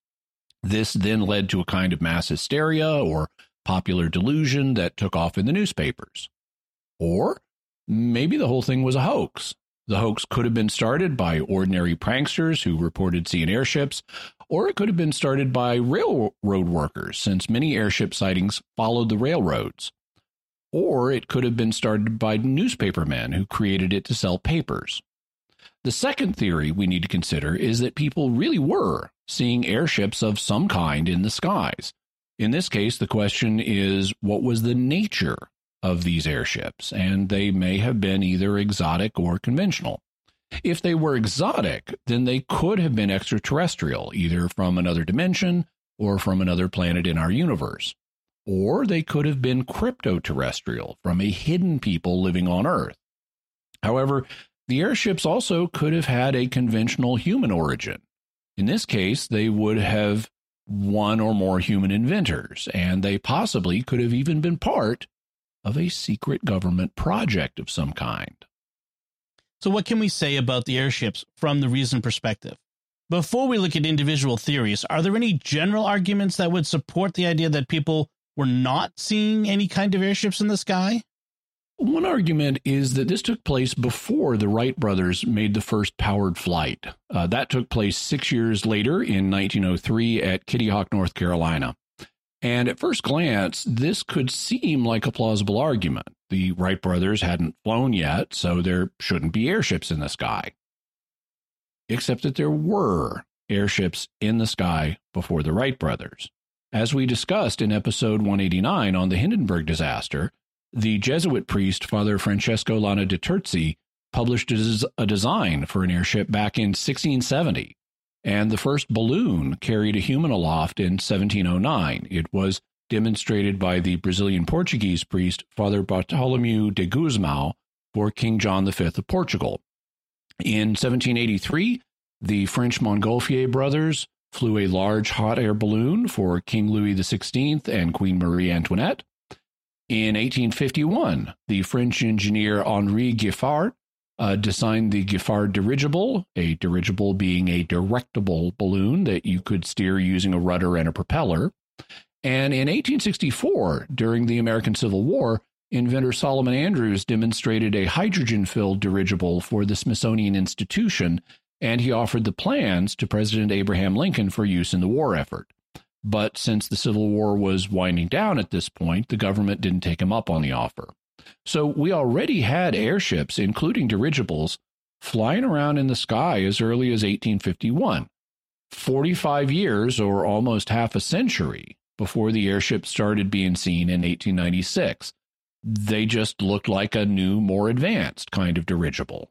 This then led to a kind of mass hysteria or popular delusion that took off in the newspapers. Or maybe the whole thing was a hoax. The hoax could have been started by ordinary pranksters who reported seeing airships, or it could have been started by railroad workers, since many airship sightings followed the railroads. Or it could have been started by newspapermen who created it to sell papers. The second theory we need to consider is that people really were seeing airships of some kind in the skies, In this case, the question is what was the nature of these airships? And they may have been either exotic or conventional. If they were exotic, then they could have been extraterrestrial, either from another dimension or from another planet in our universe. Or they could have been crypto terrestrial, from a hidden people living on Earth. However, the airships also could have had a conventional human origin. In this case, they would have one or more human inventors, and they possibly could have even been part of a secret government project of some kind. So, what can we say about the airships from the reason perspective? Before we look at individual theories, are there any general arguments that would support the idea that people were not seeing any kind of airships in the sky? One argument is that this took place before the Wright brothers made the first powered flight. Uh, that took place six years later in 1903 at Kitty Hawk, North Carolina. And at first glance, this could seem like a plausible argument. The Wright brothers hadn't flown yet, so there shouldn't be airships in the sky. Except that there were airships in the sky before the Wright brothers. As we discussed in episode 189 on the Hindenburg disaster, the Jesuit priest, Father Francesco Lana de Terzi, published a design for an airship back in 1670, and the first balloon carried a human aloft in 1709. It was demonstrated by the Brazilian Portuguese priest, Father Bartolomeu de Gusmão, for King John V of Portugal. In 1783, the French Montgolfier brothers flew a large hot air balloon for King Louis XVI and Queen Marie Antoinette. In 1851, the French engineer Henri Giffard uh, designed the Giffard dirigible, a dirigible being a directable balloon that you could steer using a rudder and a propeller. And in 1864, during the American Civil War, inventor Solomon Andrews demonstrated a hydrogen filled dirigible for the Smithsonian Institution, and he offered the plans to President Abraham Lincoln for use in the war effort. But since the Civil War was winding down at this point, the government didn't take him up on the offer. So we already had airships, including dirigibles, flying around in the sky as early as 1851, 45 years or almost half a century before the airship started being seen in 1896. They just looked like a new, more advanced kind of dirigible.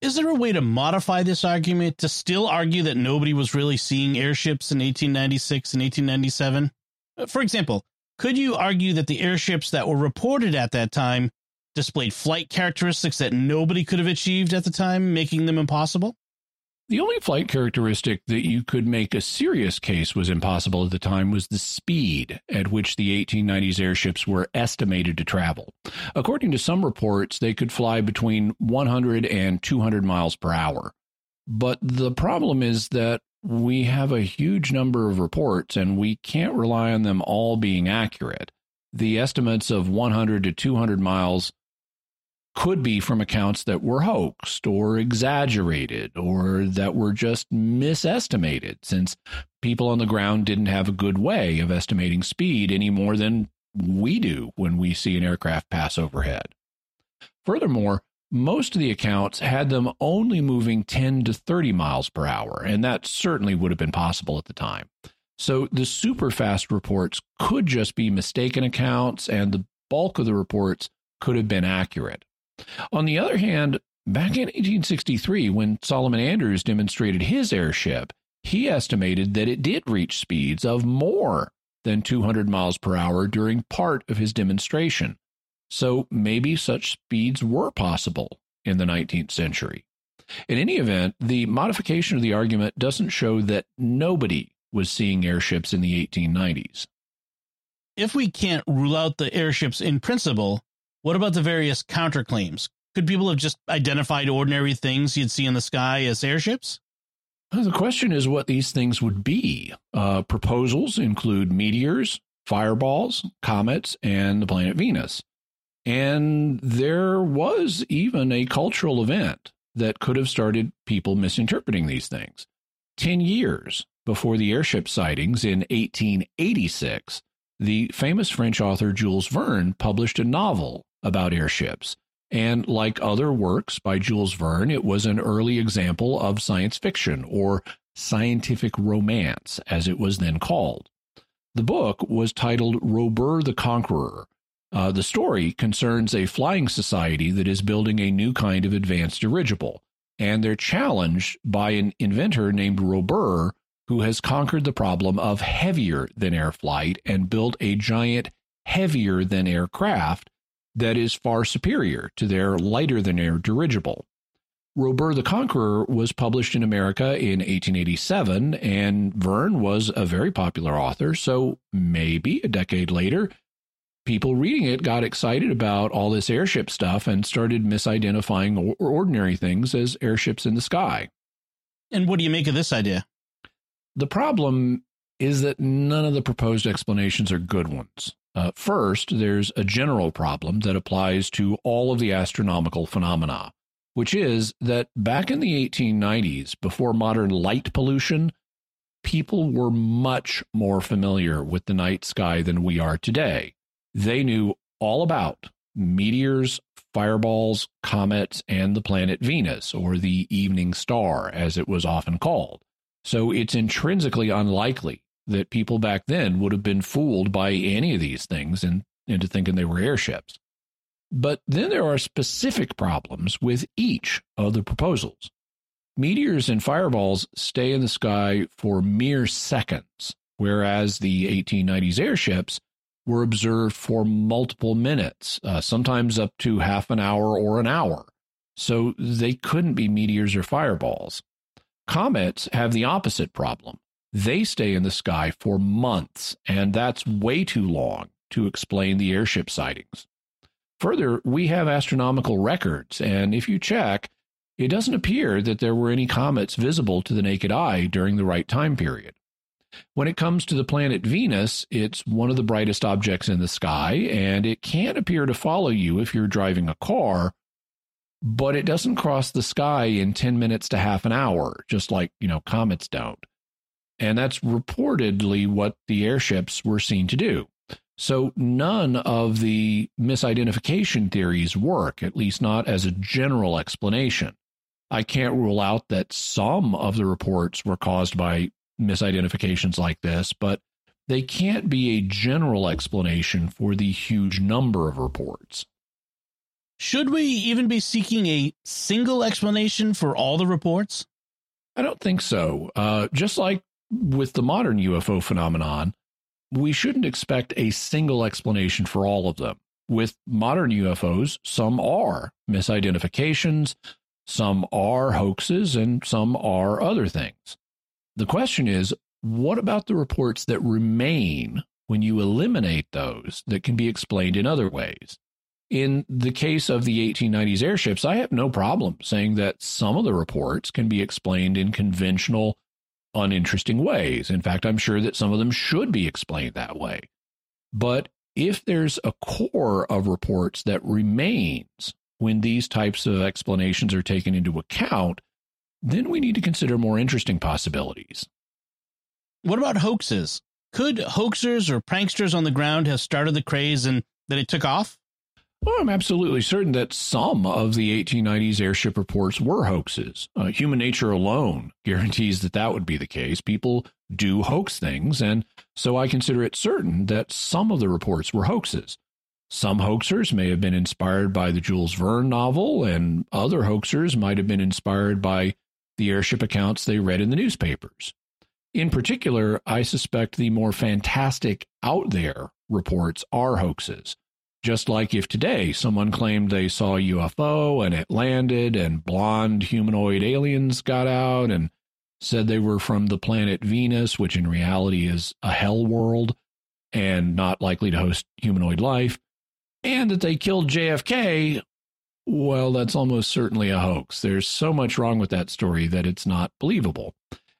Is there a way to modify this argument to still argue that nobody was really seeing airships in 1896 and 1897? Uh, for example, could you argue that the airships that were reported at that time displayed flight characteristics that nobody could have achieved at the time, making them impossible? The only flight characteristic that you could make a serious case was impossible at the time was the speed at which the 1890s airships were estimated to travel. According to some reports, they could fly between 100 and 200 miles per hour. But the problem is that we have a huge number of reports and we can't rely on them all being accurate. The estimates of 100 to 200 miles could be from accounts that were hoaxed or exaggerated or that were just misestimated, since people on the ground didn't have a good way of estimating speed any more than we do when we see an aircraft pass overhead. Furthermore, most of the accounts had them only moving 10 to 30 miles per hour, and that certainly would have been possible at the time. So the super fast reports could just be mistaken accounts, and the bulk of the reports could have been accurate. On the other hand, back in 1863, when Solomon Andrews demonstrated his airship, he estimated that it did reach speeds of more than 200 miles per hour during part of his demonstration. So maybe such speeds were possible in the 19th century. In any event, the modification of the argument doesn't show that nobody was seeing airships in the 1890s. If we can't rule out the airships in principle, what about the various counterclaims? Could people have just identified ordinary things you'd see in the sky as airships? The question is what these things would be. Uh, proposals include meteors, fireballs, comets, and the planet Venus. And there was even a cultural event that could have started people misinterpreting these things. 10 years before the airship sightings in 1886, the famous French author Jules Verne published a novel about airships. And like other works by Jules Verne, it was an early example of science fiction or scientific romance, as it was then called. The book was titled Robur the Conqueror. Uh, the story concerns a flying society that is building a new kind of advanced dirigible, and they're challenged by an inventor named Robur who has conquered the problem of heavier than air flight and built a giant heavier than aircraft that is far superior to their lighter than air dirigible. Robur the Conqueror was published in America in 1887, and Verne was a very popular author. So maybe a decade later, people reading it got excited about all this airship stuff and started misidentifying ordinary things as airships in the sky. And what do you make of this idea? The problem is that none of the proposed explanations are good ones. Uh, first, there's a general problem that applies to all of the astronomical phenomena, which is that back in the 1890s, before modern light pollution, people were much more familiar with the night sky than we are today. They knew all about meteors, fireballs, comets, and the planet Venus, or the evening star, as it was often called. So it's intrinsically unlikely that people back then would have been fooled by any of these things and into thinking they were airships. But then there are specific problems with each of the proposals. Meteors and fireballs stay in the sky for mere seconds, whereas the 1890s airships were observed for multiple minutes, uh, sometimes up to half an hour or an hour. So they couldn't be meteors or fireballs. Comets have the opposite problem. They stay in the sky for months, and that's way too long to explain the airship sightings. Further, we have astronomical records, and if you check, it doesn't appear that there were any comets visible to the naked eye during the right time period. When it comes to the planet Venus, it's one of the brightest objects in the sky, and it can't appear to follow you if you're driving a car, but it doesn't cross the sky in 10 minutes to half an hour, just like, you know, comets don't. And that's reportedly what the airships were seen to do. So none of the misidentification theories work, at least not as a general explanation. I can't rule out that some of the reports were caused by misidentifications like this, but they can't be a general explanation for the huge number of reports. Should we even be seeking a single explanation for all the reports? I don't think so. Uh, just like with the modern UFO phenomenon, we shouldn't expect a single explanation for all of them. With modern UFOs, some are misidentifications, some are hoaxes, and some are other things. The question is what about the reports that remain when you eliminate those that can be explained in other ways? In the case of the 1890s airships, I have no problem saying that some of the reports can be explained in conventional uninteresting ways. In fact, I'm sure that some of them should be explained that way. But if there's a core of reports that remains when these types of explanations are taken into account, then we need to consider more interesting possibilities. What about hoaxes? Could hoaxers or pranksters on the ground have started the craze and that it took off? Well, I'm absolutely certain that some of the 1890s airship reports were hoaxes. Uh, human nature alone guarantees that that would be the case. People do hoax things, and so I consider it certain that some of the reports were hoaxes. Some hoaxers may have been inspired by the Jules Verne novel, and other hoaxers might have been inspired by the airship accounts they read in the newspapers. In particular, I suspect the more fantastic out there reports are hoaxes just like if today someone claimed they saw a UFO and it landed and blonde humanoid aliens got out and said they were from the planet Venus, which in reality is a hell world and not likely to host humanoid life, and that they killed JFK, well, that's almost certainly a hoax. There's so much wrong with that story that it's not believable.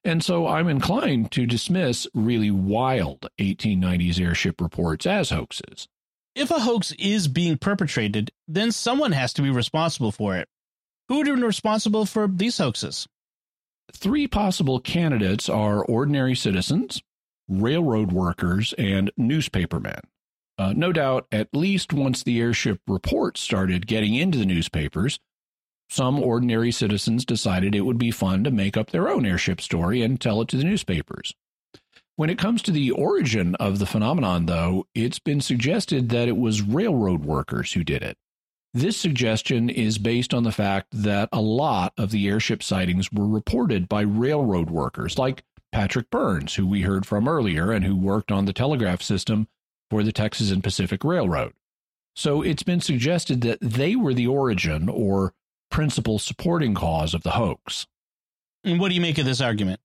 And so I'm inclined to dismiss really wild 1890s airship reports as hoaxes. If a hoax is being perpetrated, then someone has to be responsible for it. Who would be responsible for these hoaxes? Three possible candidates are ordinary citizens, railroad workers, and newspapermen. Uh, no doubt, at least once the airship report started getting into the newspapers, some ordinary citizens decided it would be fun to make up their own airship story and tell it to the newspapers. When it comes to the origin of the phenomenon, though, it's been suggested that it was railroad workers who did it. This suggestion is based on the fact that a lot of the airship sightings were reported by railroad workers, like Patrick Burns, who we heard from earlier and who worked on the telegraph system for the Texas and Pacific Railroad. So it's been suggested that they were the origin or principal supporting cause of the hoax. And what do you make of this argument?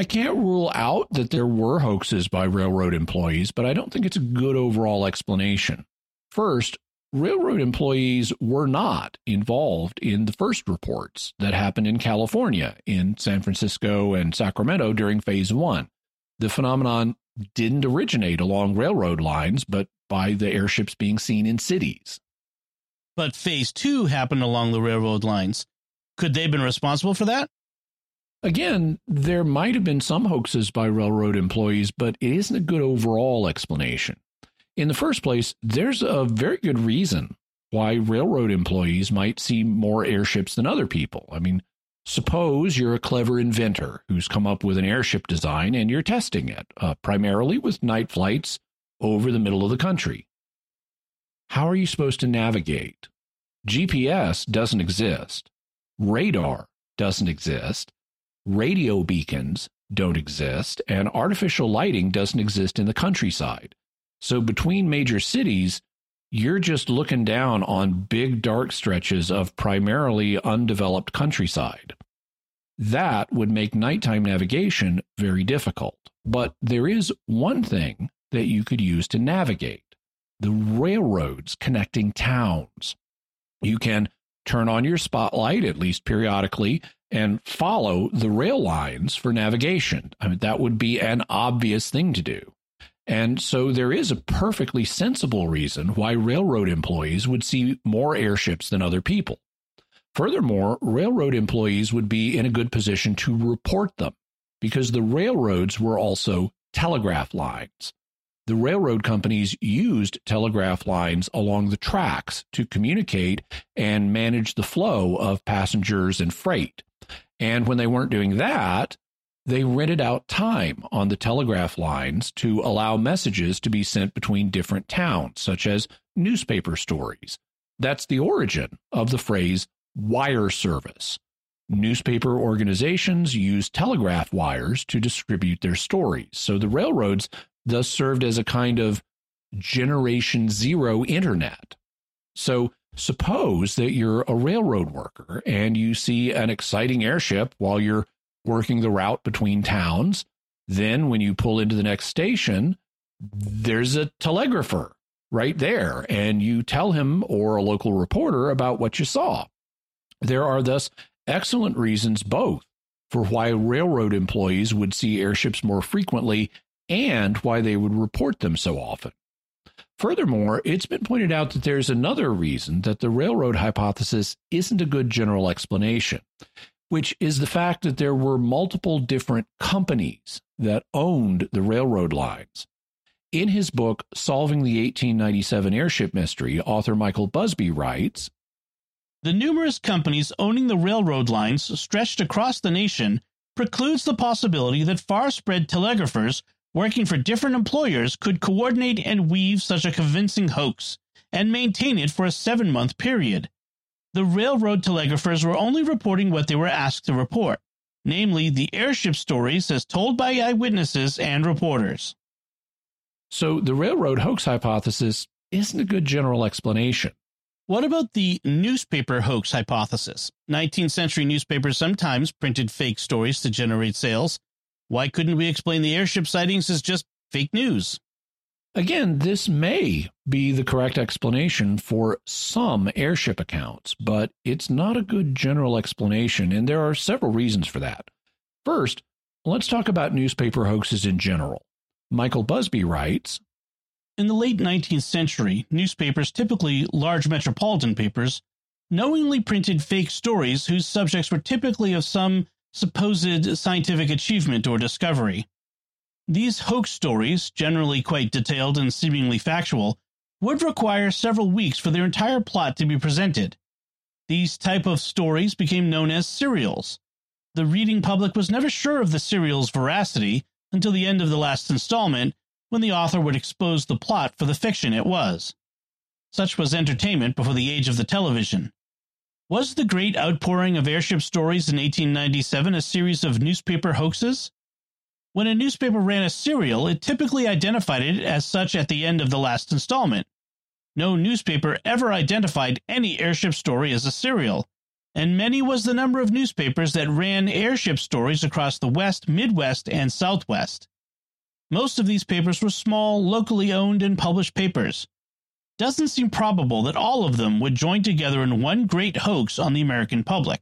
I can't rule out that there were hoaxes by railroad employees, but I don't think it's a good overall explanation. First, railroad employees were not involved in the first reports that happened in California, in San Francisco and Sacramento during phase one. The phenomenon didn't originate along railroad lines, but by the airships being seen in cities. But phase two happened along the railroad lines. Could they have been responsible for that? Again, there might have been some hoaxes by railroad employees, but it isn't a good overall explanation. In the first place, there's a very good reason why railroad employees might see more airships than other people. I mean, suppose you're a clever inventor who's come up with an airship design and you're testing it, uh, primarily with night flights over the middle of the country. How are you supposed to navigate? GPS doesn't exist. Radar doesn't exist radio beacons don't exist, and artificial lighting doesn't exist in the countryside. So between major cities, you're just looking down on big dark stretches of primarily undeveloped countryside. That would make nighttime navigation very difficult. But there is one thing that you could use to navigate the railroads connecting towns. You can turn on your spotlight, at least periodically, and follow the rail lines for navigation. I mean, that would be an obvious thing to do. And so there is a perfectly sensible reason why railroad employees would see more airships than other people. Furthermore, railroad employees would be in a good position to report them because the railroads were also telegraph lines. The railroad companies used telegraph lines along the tracks to communicate and manage the flow of passengers and freight. And when they weren't doing that, they rented out time on the telegraph lines to allow messages to be sent between different towns, such as newspaper stories. That's the origin of the phrase wire service. Newspaper organizations use telegraph wires to distribute their stories. So the railroads thus served as a kind of generation zero internet. So Suppose that you're a railroad worker and you see an exciting airship while you're working the route between towns. Then, when you pull into the next station, there's a telegrapher right there, and you tell him or a local reporter about what you saw. There are thus excellent reasons both for why railroad employees would see airships more frequently and why they would report them so often. Furthermore, it's been pointed out that there's another reason that the railroad hypothesis isn't a good general explanation, which is the fact that there were multiple different companies that owned the railroad lines. In his book, Solving the 1897 Airship Mystery, author Michael Busby writes The numerous companies owning the railroad lines stretched across the nation precludes the possibility that far spread telegraphers working for different employers could coordinate and weave such a convincing hoax and maintain it for a seven month period. The railroad telegraphers were only reporting what they were asked to report, namely the airship stories as told by eyewitnesses and reporters. So the railroad hoax hypothesis isn't a good general explanation. What about the newspaper hoax hypothesis? 19th century newspapers sometimes printed fake stories to generate sales, why couldn't we explain the airship sightings as just fake news? Again, this may be the correct explanation for some airship accounts, but it's not a good general explanation, and there are several reasons for that. First, let's talk about newspaper hoaxes in general. Michael Busby writes In the late 19th century, newspapers, typically large metropolitan papers, knowingly printed fake stories whose subjects were typically of some supposed scientific achievement or discovery. These hoax stories, generally quite detailed and seemingly factual, would require several weeks for their entire plot to be presented. These type of stories became known as serials. The reading public was never sure of the serial's veracity, until the end of the last installment, when the author would expose the plot for the fiction it was. Such was entertainment before the age of the television. Was the great outpouring of airship stories in 1897 a series of newspaper hoaxes? When a newspaper ran a serial, it typically identified it as such at the end of the last installment. No newspaper ever identified any airship story as a serial, and many was the number of newspapers that ran airship stories across the West, Midwest, and Southwest. Most of these papers were small, locally owned and published papers. Doesn't seem probable that all of them would join together in one great hoax on the American public.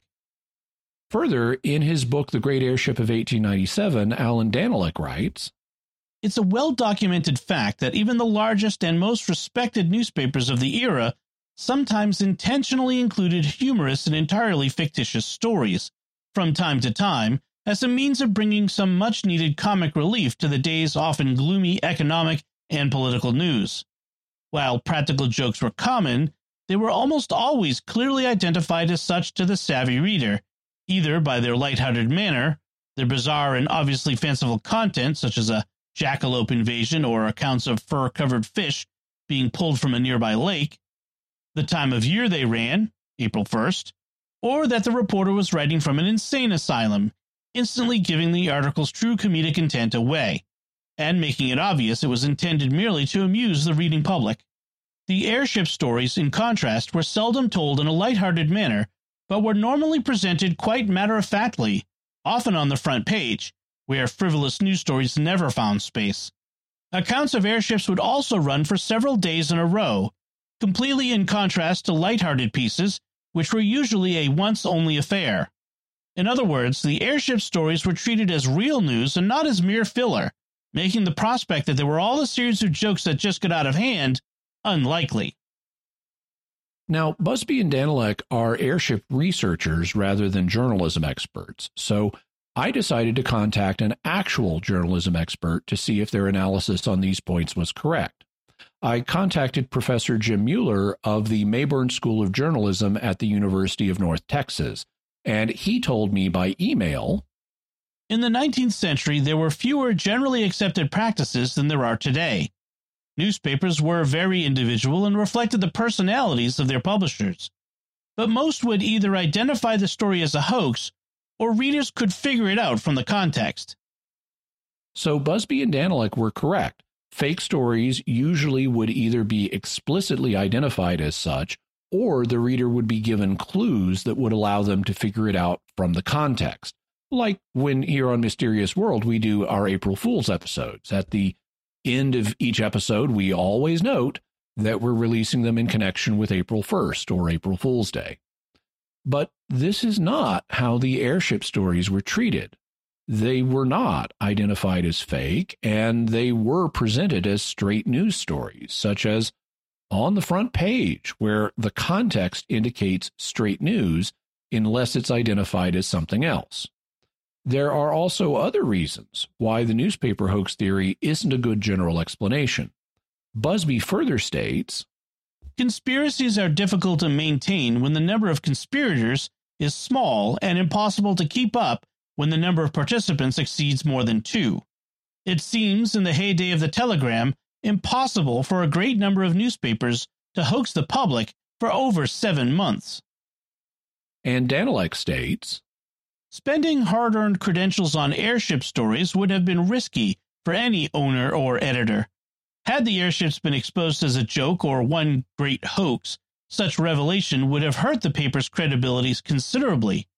Further, in his book, The Great Airship of 1897, Allan Danelek writes It's a well documented fact that even the largest and most respected newspapers of the era sometimes intentionally included humorous and entirely fictitious stories, from time to time, as a means of bringing some much needed comic relief to the day's often gloomy economic and political news. While practical jokes were common, they were almost always clearly identified as such to the savvy reader, either by their light-hearted manner, their bizarre and obviously fanciful content, such as a jackalope invasion or accounts of fur-covered fish being pulled from a nearby lake, the time of year they ran, April 1st, or that the reporter was writing from an insane asylum, instantly giving the article's true comedic intent away, and making it obvious it was intended merely to amuse the reading public. The airship stories, in contrast, were seldom told in a light-hearted manner, but were normally presented quite matter-of-factly, often on the front page, where frivolous news stories never found space. Accounts of airships would also run for several days in a row, completely in contrast to light-hearted pieces, which were usually a once-only affair. In other words, the airship stories were treated as real news and not as mere filler, making the prospect that there were all a series of jokes that just got out of hand unlikely. Now, Busby and Danelek are airship researchers rather than journalism experts, so I decided to contact an actual journalism expert to see if their analysis on these points was correct. I contacted Professor Jim Mueller of the Mayborn School of Journalism at the University of North Texas, and he told me by email In the 19th century, there were fewer generally accepted practices than there are today. Newspapers were very individual and reflected the personalities of their publishers. But most would either identify the story as a hoax or readers could figure it out from the context. So Busby and Danelek were correct. Fake stories usually would either be explicitly identified as such, or the reader would be given clues that would allow them to figure it out from the context. Like when here on Mysterious World we do our April Fool's episodes. At the end of each episode, we always note that we're releasing them in connection with April 1st or April Fool's Day. But this is not how the airship stories were treated they were not identified as fake and they were presented as straight news stories, such as on the front page, where the context indicates straight news unless it's identified as something else. There are also other reasons why the newspaper hoax theory isn't a good general explanation. Busby further states Conspiracies are difficult to maintain when the number of conspirators is small and impossible to keep up when the number of participants exceeds more than two. It seems, in the heyday of the telegram, impossible for a great number of newspapers to hoax the public for over seven months. And Danelek states Spending hard earned credentials on airship stories would have been risky for any owner or editor. Had the airships been exposed as a joke or one great hoax, such revelation would have hurt the paper's credibility considerably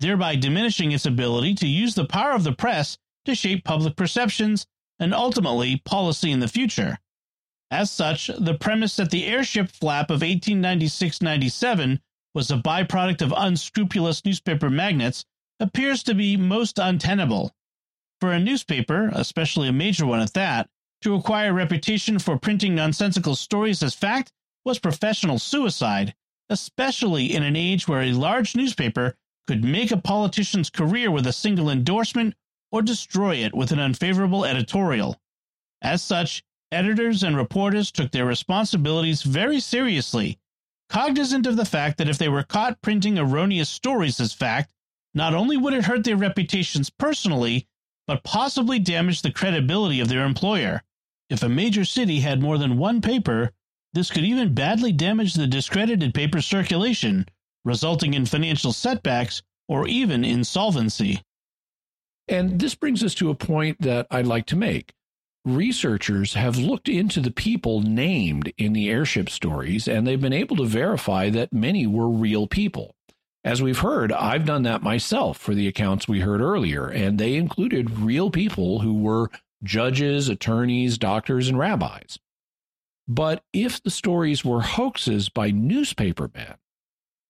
thereby diminishing its ability to use the power of the press to shape public perceptions and ultimately policy in the future. As such, the premise that the airship flap of 1896 97 was a byproduct of unscrupulous newspaper magnates appears to be most untenable. For a newspaper, especially a major one at that, to acquire a reputation for printing nonsensical stories as fact was professional suicide, especially in an age where a large newspaper could make a politician's career with a single endorsement or destroy it with an unfavorable editorial. As such, editors and reporters took their responsibilities very seriously, cognizant of the fact that if they were caught printing erroneous stories as fact, not only would it hurt their reputations personally, but possibly damage the credibility of their employer. If a major city had more than one paper, this could even badly damage the discredited paper's circulation, resulting in financial setbacks or even insolvency. And this brings us to a point that I'd like to make. Researchers have looked into the people named in the airship stories, and they've been able to verify that many were real people. As we've heard, I've done that myself for the accounts we heard earlier, and they included real people who were judges, attorneys, doctors, and rabbis. But if the stories were hoaxes by newspapermen,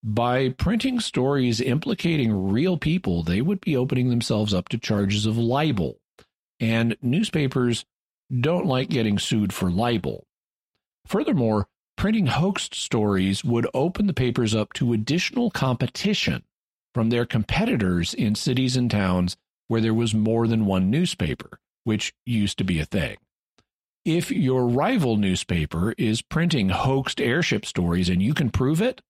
by printing stories implicating real people, they would be opening themselves up to charges of libel. And newspapers don't like getting sued for libel. Furthermore, printing hoaxed stories would open the papers up to additional competition from their competitors in cities and towns where there was more than one newspaper, which used to be a thing. If your rival newspaper is printing hoaxed airship stories and you can prove it,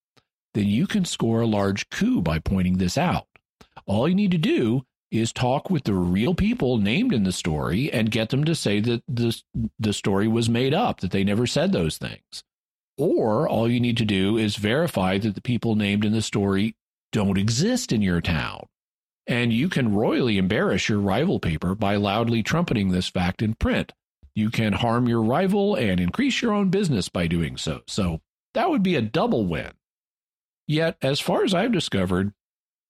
then you can score a large coup by pointing this out. All you need to do is talk with the real people named in the story and get them to say that the, the story was made up, that they never said those things. Or all you need to do is verify that the people named in the story don't exist in your town. And you can royally embarrass your rival paper by loudly trumpeting this fact in print. You can harm your rival and increase your own business by doing so. So that would be a double win. Yet, as far as I've discovered,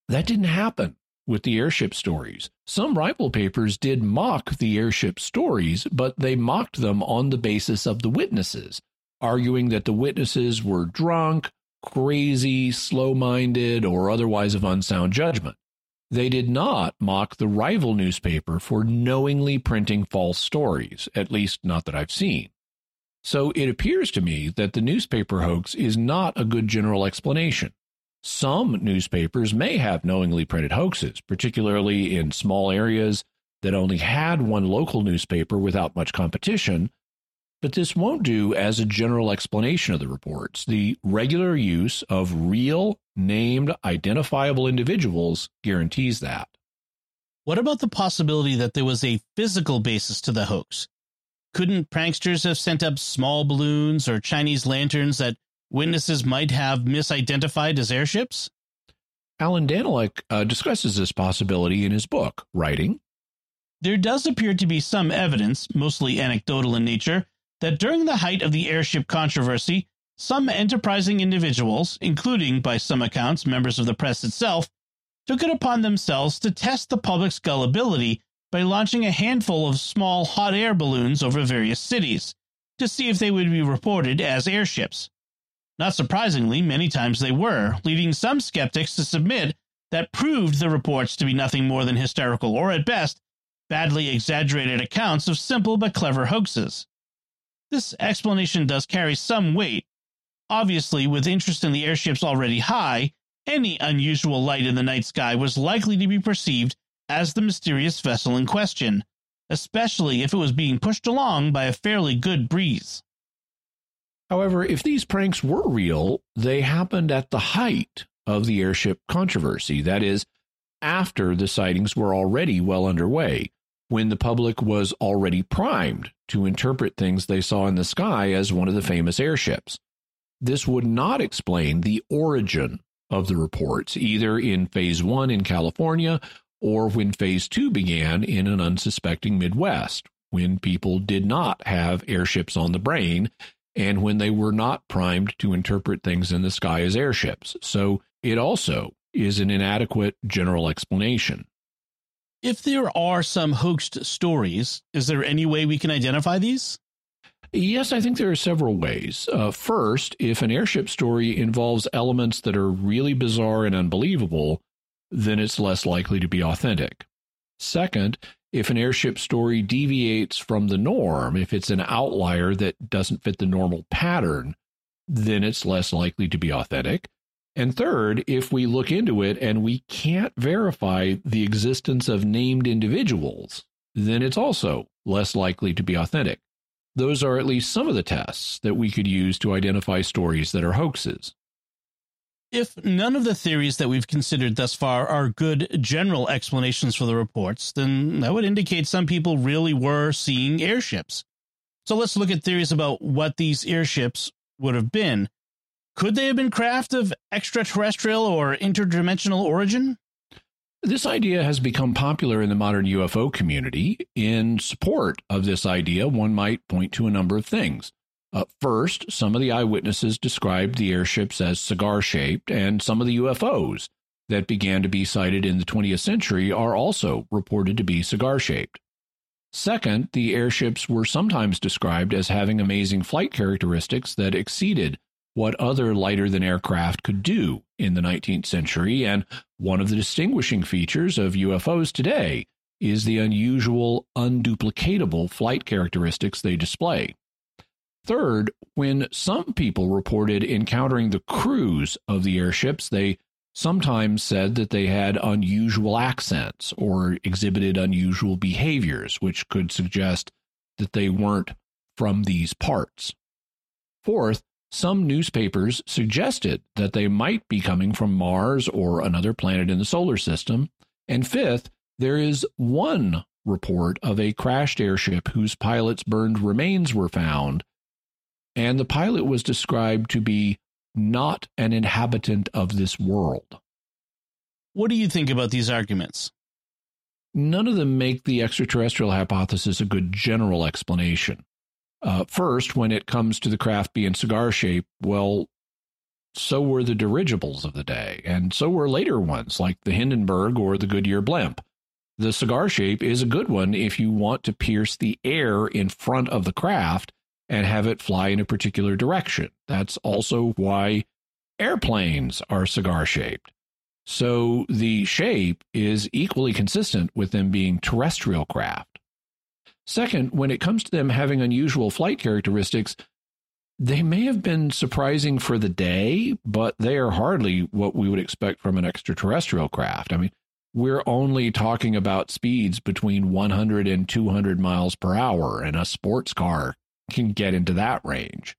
that didn't happen with the airship stories. Some rival papers did mock the airship stories, but they mocked them on the basis of the witnesses, arguing that the witnesses were drunk, crazy, slow minded, or otherwise of unsound judgment. They did not mock the rival newspaper for knowingly printing false stories, at least not that I've seen. So it appears to me that the newspaper hoax is not a good general explanation. Some newspapers may have knowingly printed hoaxes, particularly in small areas that only had one local newspaper without much competition, but this won't do as a general explanation of the reports. The regular use of real, named, identifiable individuals guarantees that. What about the possibility that there was a physical basis to the hoax? Couldn't pranksters have sent up small balloons or Chinese lanterns that witnesses might have misidentified as airships? Allan Danelek uh, discusses this possibility in his book, writing There does appear to be some evidence, mostly anecdotal in nature, that during the height of the airship controversy, some enterprising individuals, including, by some accounts, members of the press itself, took it upon themselves to test the public's gullibility by launching a handful of small hot air balloons over various cities to see if they would be reported as airships. Not surprisingly, many times they were, leading some skeptics to submit that proved the reports to be nothing more than hysterical or, at best, badly exaggerated accounts of simple but clever hoaxes. This explanation does carry some weight. Obviously, with interest in the airships already high, any unusual light in the night sky was likely to be perceived as the mysterious vessel in question, especially if it was being pushed along by a fairly good breeze. However, if these pranks were real, they happened at the height of the airship controversy. That is, after the sightings were already well underway, when the public was already primed to interpret things they saw in the sky as one of the famous airships. This would not explain the origin of the reports, either in phase one in California or when phase two began in an unsuspecting Midwest, when people did not have airships on the brain and when they were not primed to interpret things in the sky as airships. So it also is an inadequate general explanation. If there are some hoaxed stories, is there any way we can identify these? Yes, I think there are several ways. Uh, first, if an airship story involves elements that are really bizarre and unbelievable, then it's less likely to be authentic. Second, if an airship story deviates from the norm, if it's an outlier that doesn't fit the normal pattern, then it's less likely to be authentic. And third, if we look into it and we can't verify the existence of named individuals, then it's also less likely to be authentic. Those are at least some of the tests that we could use to identify stories that are hoaxes. If none of the theories that we've considered thus far are good general explanations for the reports, then that would indicate some people really were seeing airships. So let's look at theories about what these airships would have been. Could they have been craft of extraterrestrial or interdimensional origin? This idea has become popular in the modern UFO community. In support of this idea, one might point to a number of things. Uh, first, some of the eyewitnesses described the airships as cigar shaped, and some of the UFOs that began to be sighted in the 20th century are also reported to be cigar shaped. Second, the airships were sometimes described as having amazing flight characteristics that exceeded what other lighter than aircraft could do in the 19th century, and one of the distinguishing features of UFOs today is the unusual, unduplicatable flight characteristics they display. Third, when some people reported encountering the crews of the airships, they sometimes said that they had unusual accents or exhibited unusual behaviors, which could suggest that they weren't from these parts. Fourth, some newspapers suggested that they might be coming from Mars or another planet in the solar system. And fifth, there is one report of a crashed airship whose pilot's burned remains were found and the pilot was described to be not an inhabitant of this world. What do you think about these arguments? None of them make the extraterrestrial hypothesis a good general explanation. Uh, first, when it comes to the craft being cigar shaped, well, so were the dirigibles of the day, and so were later ones like the Hindenburg or the Goodyear blimp. The cigar shape is a good one if you want to pierce the air in front of the craft and have it fly in a particular direction. That's also why airplanes are cigar shaped. So the shape is equally consistent with them being terrestrial craft. Second, when it comes to them having unusual flight characteristics, they may have been surprising for the day, but they are hardly what we would expect from an extraterrestrial craft. I mean, we're only talking about speeds between 100 and 200 miles per hour, and a sports car can get into that range.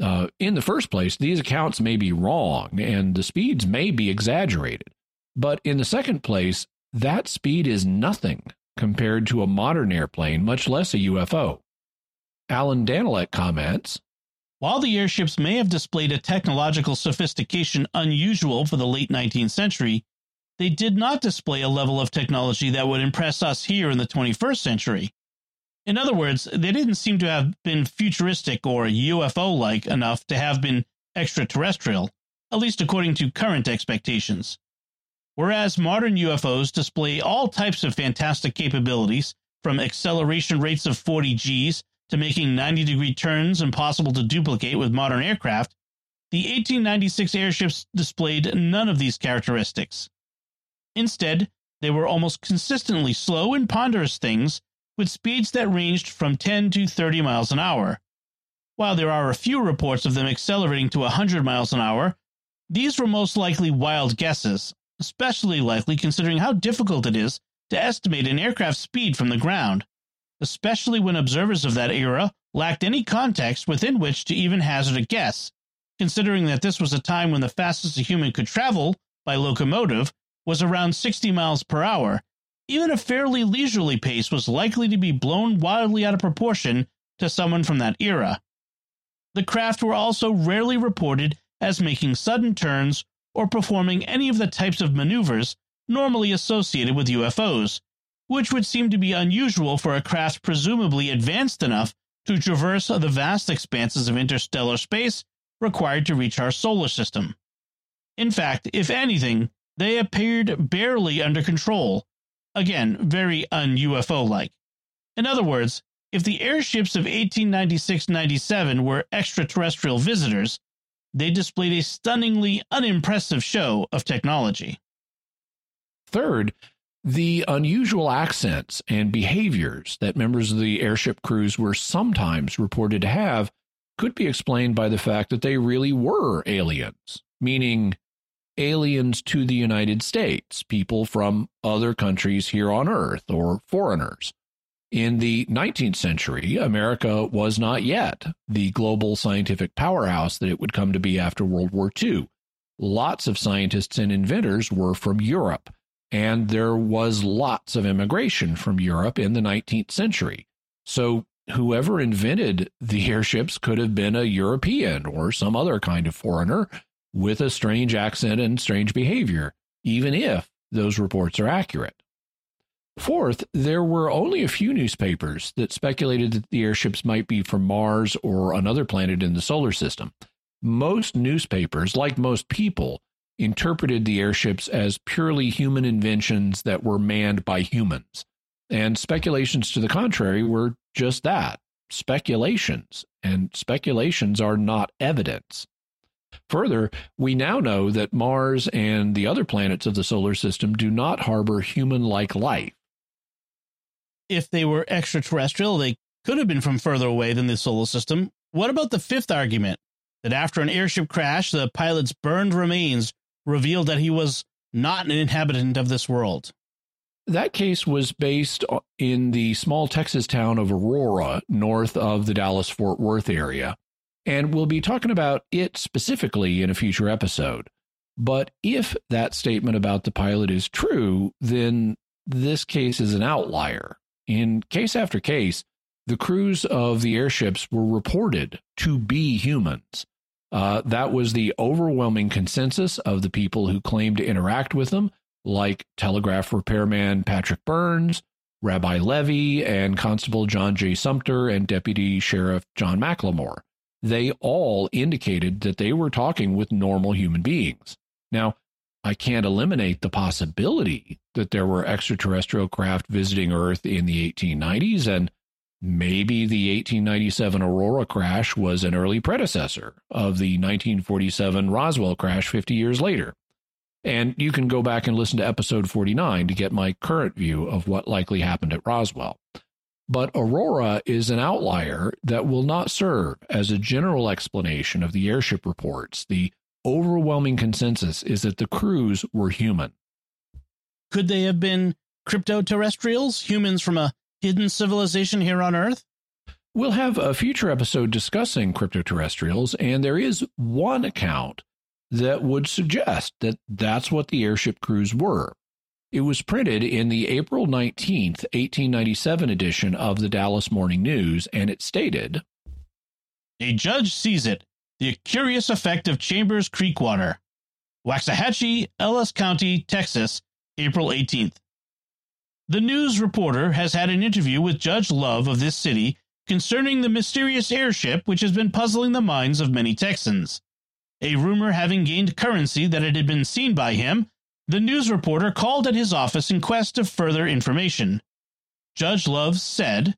Uh, in the first place, these accounts may be wrong and the speeds may be exaggerated. But in the second place, that speed is nothing compared to a modern airplane, much less a UFO. Allan Danelek comments While the airships may have displayed a technological sophistication unusual for the late 19th century, they did not display a level of technology that would impress us here in the 21st century. In other words, they didn't seem to have been futuristic or UFO like enough to have been extraterrestrial, at least according to current expectations. Whereas modern UFOs display all types of fantastic capabilities, from acceleration rates of 40 Gs to making 90 degree turns impossible to duplicate with modern aircraft, the 1896 airships displayed none of these characteristics. Instead, they were almost consistently slow and ponderous things with speeds that ranged from 10 to 30 miles an hour. While there are a few reports of them accelerating to 100 miles an hour, these were most likely wild guesses, especially likely considering how difficult it is to estimate an aircraft's speed from the ground, especially when observers of that era lacked any context within which to even hazard a guess, considering that this was a time when the fastest a human could travel by locomotive was around 60 miles per hour even a fairly leisurely pace was likely to be blown wildly out of proportion to someone from that era. The craft were also rarely reported as making sudden turns or performing any of the types of maneuvers normally associated with UFOs, which would seem to be unusual for a craft presumably advanced enough to traverse the vast expanses of interstellar space required to reach our solar system. In fact, if anything, they appeared barely under control, Again, very un UFO like. In other words, if the airships of 1896 97 were extraterrestrial visitors, they displayed a stunningly unimpressive show of technology. Third, the unusual accents and behaviors that members of the airship crews were sometimes reported to have could be explained by the fact that they really were aliens, meaning aliens to the United States, people from other countries here on Earth, or foreigners. In the 19th century, America was not yet the global scientific powerhouse that it would come to be after World War II. lots of scientists and inventors were from Europe, and there was lots of immigration from Europe in the 19th century. So whoever invented the airships could have been a European or some other kind of foreigner with a strange accent and strange behavior, even if those reports are accurate. Fourth, there were only a few newspapers that speculated that the airships might be from Mars or another planet in the solar system. Most newspapers, like most people, interpreted the airships as purely human inventions that were manned by humans. And speculations to the contrary were just that speculations, and speculations are not evidence. Further, we now know that Mars and the other planets of the solar system do not harbor human like life. If they were extraterrestrial, they could have been from further away than the solar system. What about the fifth argument that after an airship crash, the pilot's burned remains revealed that he was not an inhabitant of this world? That case was based in the small Texas town of Aurora, north of the Dallas Fort Worth area. And we'll be talking about it specifically in a future episode. But if that statement about the pilot is true, then this case is an outlier. In case after case, the crews of the airships were reported to be humans. Uh, that was the overwhelming consensus of the people who claimed to interact with them, like telegraph repairman Patrick Burns, Rabbi Levy, and Constable John J. Sumter and Deputy Sheriff John McLemore. They all indicated that they were talking with normal human beings. Now, I can't eliminate the possibility that there were extraterrestrial craft visiting Earth in the 1890s, and maybe the 1897 Aurora crash was an early predecessor of the 1947 Roswell crash 50 years later. And you can go back and listen to episode 49 to get my current view of what likely happened at Roswell. But Aurora is an outlier that will not serve as a general explanation of the airship reports, the overwhelming consensus is that the crews were human. Could they have been crypto-terrestrials, humans from a hidden civilization here on Earth? We'll have a future episode discussing crypto-terrestrials, and there is one account that would suggest that that's what the airship crews were. It was printed in the April 19th, 1897 edition of the Dallas Morning News, and it stated A judge sees it the Curious Effect of Chambers Creek Water. Waxahachie, Ellis County, Texas, April 18th. The news reporter has had an interview with Judge Love of this city concerning the mysterious airship which has been puzzling the minds of many Texans. A rumor having gained currency that it had been seen by him, the news reporter called at his office in quest of further information. Judge Love said,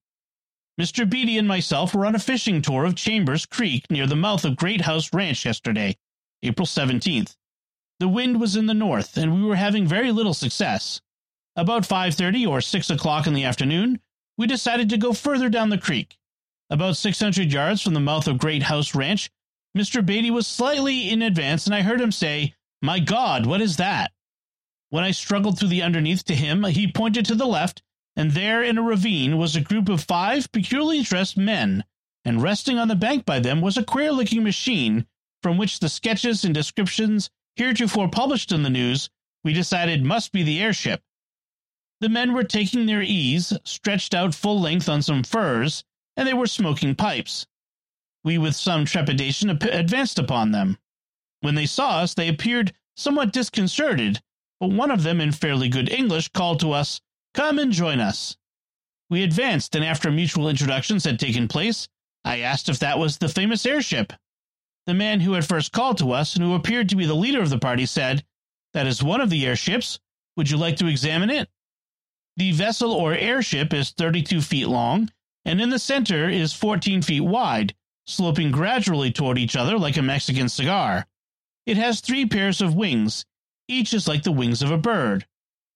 Mr. Beatty and myself were on a fishing tour of Chambers Creek near the mouth of Great House Ranch yesterday, April 17th. The wind was in the north, and we were having very little success. About 5.30 or 6 o'clock in the afternoon, we decided to go further down the creek. About 600 yards from the mouth of Great House Ranch, Mr. Beatty was slightly in advance, and I heard him say, My God, what is that? When I struggled through the underneath to him, he pointed to the left and there in a ravine was a group of five peculiarly dressed men, and resting on the bank by them was a queer looking machine from which the sketches and descriptions heretofore published in the news we decided must be the airship. The men were taking their ease, stretched out full length on some furs, and they were smoking pipes. We, with some trepidation, advanced upon them. When they saw us, they appeared somewhat disconcerted, but one of them, in fairly good English, called to us, Come and join us. We advanced, and after mutual introductions had taken place, I asked if that was the famous airship. The man who had first called to us and who appeared to be the leader of the party said, That is one of the airships. Would you like to examine it? The vessel or airship is 32 feet long, and in the center is 14 feet wide, sloping gradually toward each other like a Mexican cigar. It has three pairs of wings. Each is like the wings of a bird.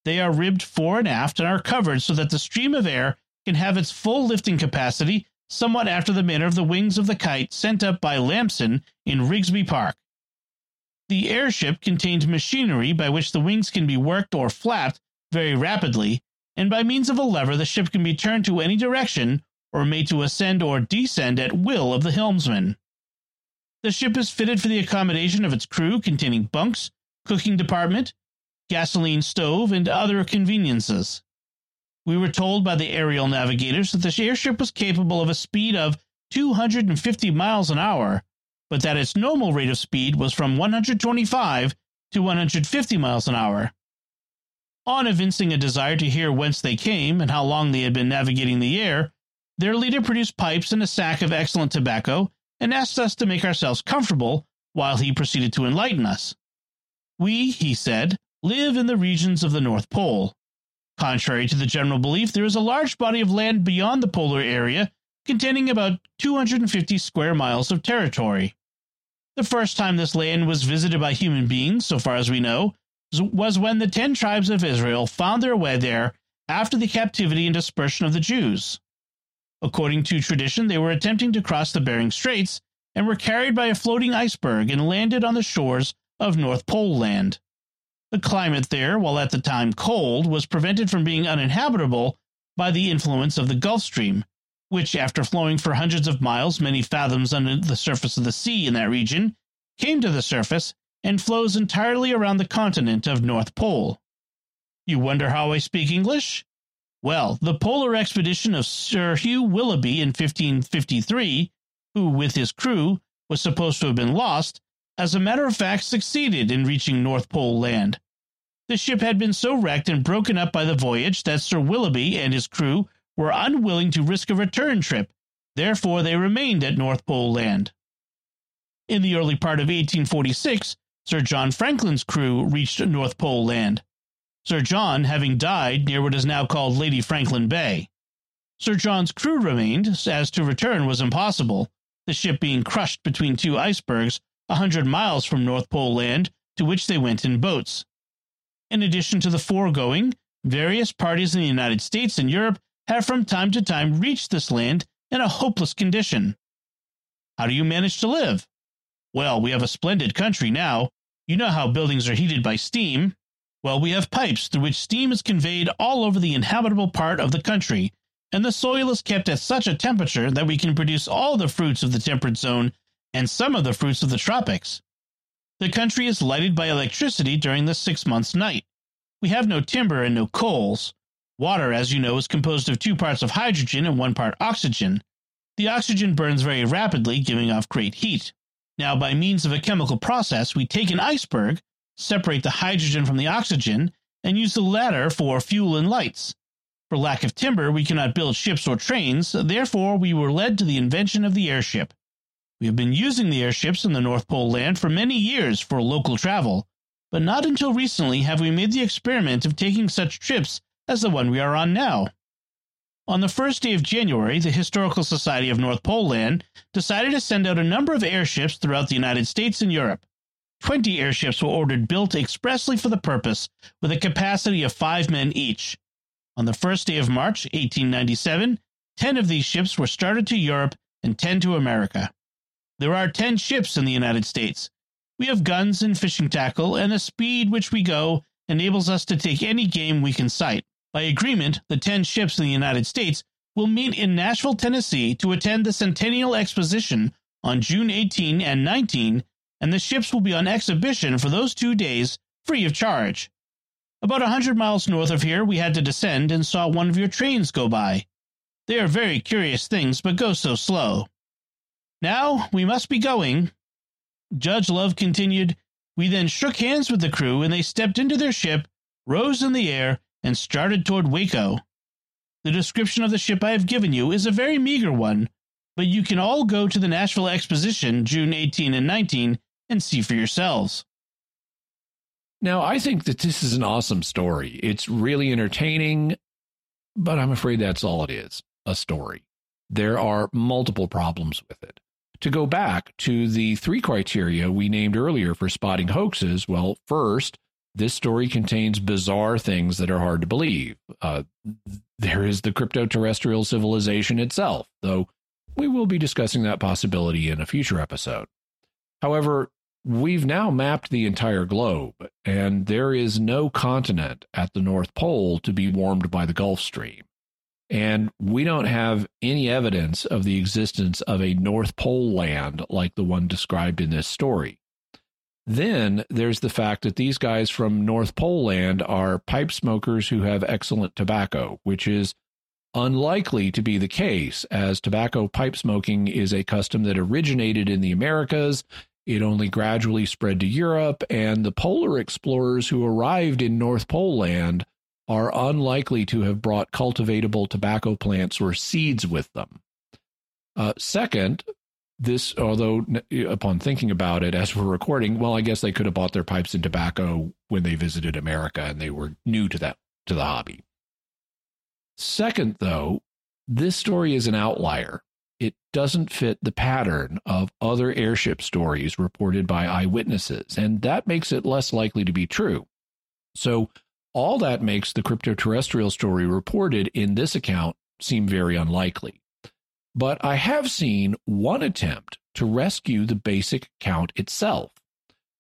They are ribbed fore and aft and are covered so that the stream of air can have its full lifting capacity somewhat after the manner of the wings of the kite sent up by Lamson in Rigsby Park. The airship contained machinery by which the wings can be worked or flapped very rapidly, and by means of a lever the ship can be turned to any direction or made to ascend or descend at will of the helmsman. The ship is fitted for the accommodation of its crew, containing bunks, cooking department, gasoline stove, and other conveniences. We were told by the aerial navigators that the airship was capable of a speed of 250 miles an hour, but that its normal rate of speed was from 125 to 150 miles an hour. On evincing a desire to hear whence they came and how long they had been navigating the air, their leader produced pipes and a sack of excellent tobacco and asked us to make ourselves comfortable while he proceeded to enlighten us. We, he said, live in the regions of the North Pole. Contrary to the general belief, there is a large body of land beyond the polar area containing about 250 square miles of territory. The first time this land was visited by human beings, so far as we know, was when the ten tribes of Israel found their way there after the captivity and dispersion of the Jews. According to tradition, they were attempting to cross the Bering Straits and were carried by a floating iceberg and landed on the shores of North Pole Land. The climate there, while at the time cold, was prevented from being uninhabitable by the influence of the Gulf Stream, which, after flowing for hundreds of miles, many fathoms under the surface of the sea in that region, came to the surface and flows entirely around the continent of North Pole. You wonder how I speak English? Well, the polar expedition of Sir Hugh Willoughby in 1553, who, with his crew, was supposed to have been lost, as a matter of fact succeeded in reaching North Pole land. The ship had been so wrecked and broken up by the voyage that Sir Willoughby and his crew were unwilling to risk a return trip, therefore they remained at North Pole land. In the early part of 1846, Sir John Franklin's crew reached North Pole land, Sir John having died near what is now called Lady Franklin Bay. Sir John's crew remained, as to return was impossible, the ship being crushed between two icebergs a hundred miles from North Pole land, to which they went in boats. In addition to the foregoing, various parties in the United States and Europe have from time to time reached this land in a hopeless condition. How do you manage to live? Well, we have a splendid country now. You know how buildings are heated by steam. Well, we have pipes through which steam is conveyed all over the inhabitable part of the country, and the soil is kept at such a temperature that we can produce all the fruits of the temperate zone and some of the fruits of the tropics. The country is lighted by electricity during the six months' night. We have no timber and no coals. Water, as you know, is composed of two parts of hydrogen and one part oxygen. The oxygen burns very rapidly, giving off great heat. Now, by means of a chemical process, we take an iceberg, separate the hydrogen from the oxygen, and use the latter for fuel and lights. For lack of timber, we cannot build ships or trains, therefore, we were led to the invention of the airship. We have been using the airships in the North Pole land for many years for local travel, but not until recently have we made the experiment of taking such trips as the one we are on now. On the first day of January, the Historical Society of North Pole Land decided to send out a number of airships throughout the United States and Europe. Twenty airships were ordered built expressly for the purpose, with a capacity of five men each. On the first day of March, 1897, ten of these ships were started to Europe and ten to America. There are ten ships in the United States. We have guns and fishing tackle, and the speed which we go enables us to take any game we can sight. By agreement, the 10 ships in the United States will meet in Nashville, Tennessee to attend the Centennial Exposition on June 18 and 19, and the ships will be on exhibition for those two days free of charge. About a hundred miles north of here, we had to descend and saw one of your trains go by. They are very curious things, but go so slow. Now we must be going. Judge Love continued. We then shook hands with the crew, and they stepped into their ship, rose in the air, and started toward Waco. The description of the ship I have given you is a very meager one, but you can all go to the Nashville Exposition June 18 and 19 and see for yourselves. Now, I think that this is an awesome story. It's really entertaining, but I'm afraid that's all it is a story. There are multiple problems with it. To go back to the three criteria we named earlier for spotting hoaxes, well, first, this story contains bizarre things that are hard to believe. Uh, there is the crypto terrestrial civilization itself, though we will be discussing that possibility in a future episode. However, we've now mapped the entire globe, and there is no continent at the North Pole to be warmed by the Gulf Stream. And we don't have any evidence of the existence of a North Pole land like the one described in this story. Then there's the fact that these guys from North Pole land are pipe smokers who have excellent tobacco, which is unlikely to be the case, as tobacco pipe smoking is a custom that originated in the Americas. It only gradually spread to Europe, and the polar explorers who arrived in North Pole land are unlikely to have brought cultivatable tobacco plants or seeds with them. Uh, second, this, although upon thinking about it as we're recording, well, I guess they could have bought their pipes and tobacco when they visited America and they were new to that to the hobby. Second, though, this story is an outlier. It doesn't fit the pattern of other airship stories reported by eyewitnesses, and that makes it less likely to be true. So, all that makes the crypto terrestrial story reported in this account seem very unlikely. But I have seen one attempt to rescue the basic account itself.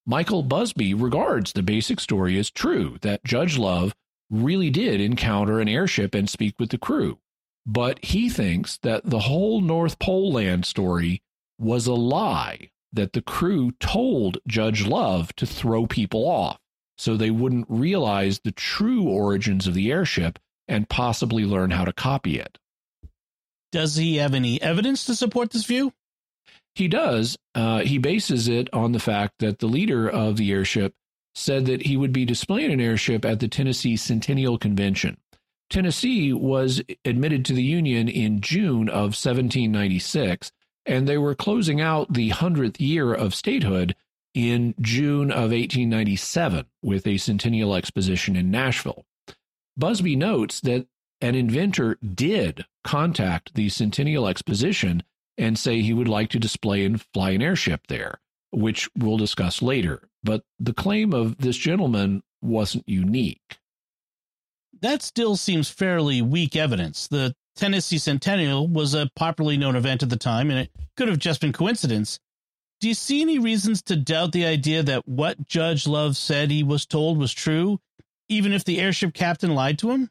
Michael Busby regards the basic story as true that Judge Love really did encounter an airship and speak with the crew. But he thinks that the whole North Pole land story was a lie, that the crew told Judge Love to throw people off so they wouldn't realize the true origins of the airship and possibly learn how to copy it. Does he have any evidence to support this view? He does. Uh, he bases it on the fact that the leader of the airship said that he would be displaying an airship at the Tennessee Centennial Convention. Tennessee was admitted to the Union in June of 1796, and they were closing out the 100th year of statehood in June of 1897 with a Centennial Exposition in Nashville. Busby notes that an inventor did contact the Centennial Exposition and say he would like to display and fly an airship there, which we'll discuss later. But the claim of this gentleman wasn't unique. That still seems fairly weak evidence. The Tennessee Centennial was a popularly known event at the time, and it could have just been coincidence. Do you see any reasons to doubt the idea that what Judge Love said he was told was true, even if the airship captain lied to him?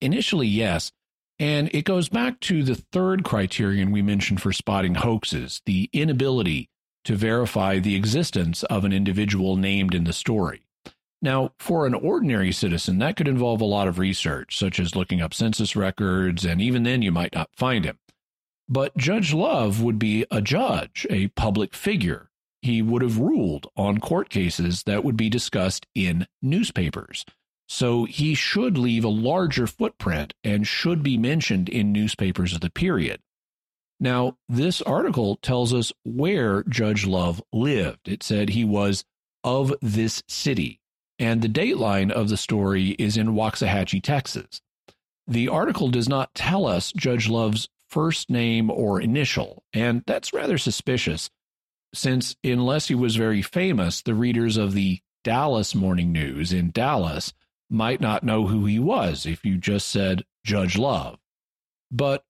Initially, yes. And it goes back to the third criterion we mentioned for spotting hoaxes the inability to verify the existence of an individual named in the story. Now, for an ordinary citizen, that could involve a lot of research, such as looking up census records, and even then you might not find him. But Judge Love would be a judge, a public figure. He would have ruled on court cases that would be discussed in newspapers. So he should leave a larger footprint and should be mentioned in newspapers of the period. Now, this article tells us where Judge Love lived. It said he was of this city, and the dateline of the story is in Waxahachie, Texas. The article does not tell us Judge Love's first name or initial, and that's rather suspicious, since unless he was very famous, the readers of the Dallas Morning News in Dallas might not know who he was if you just said Judge Love. But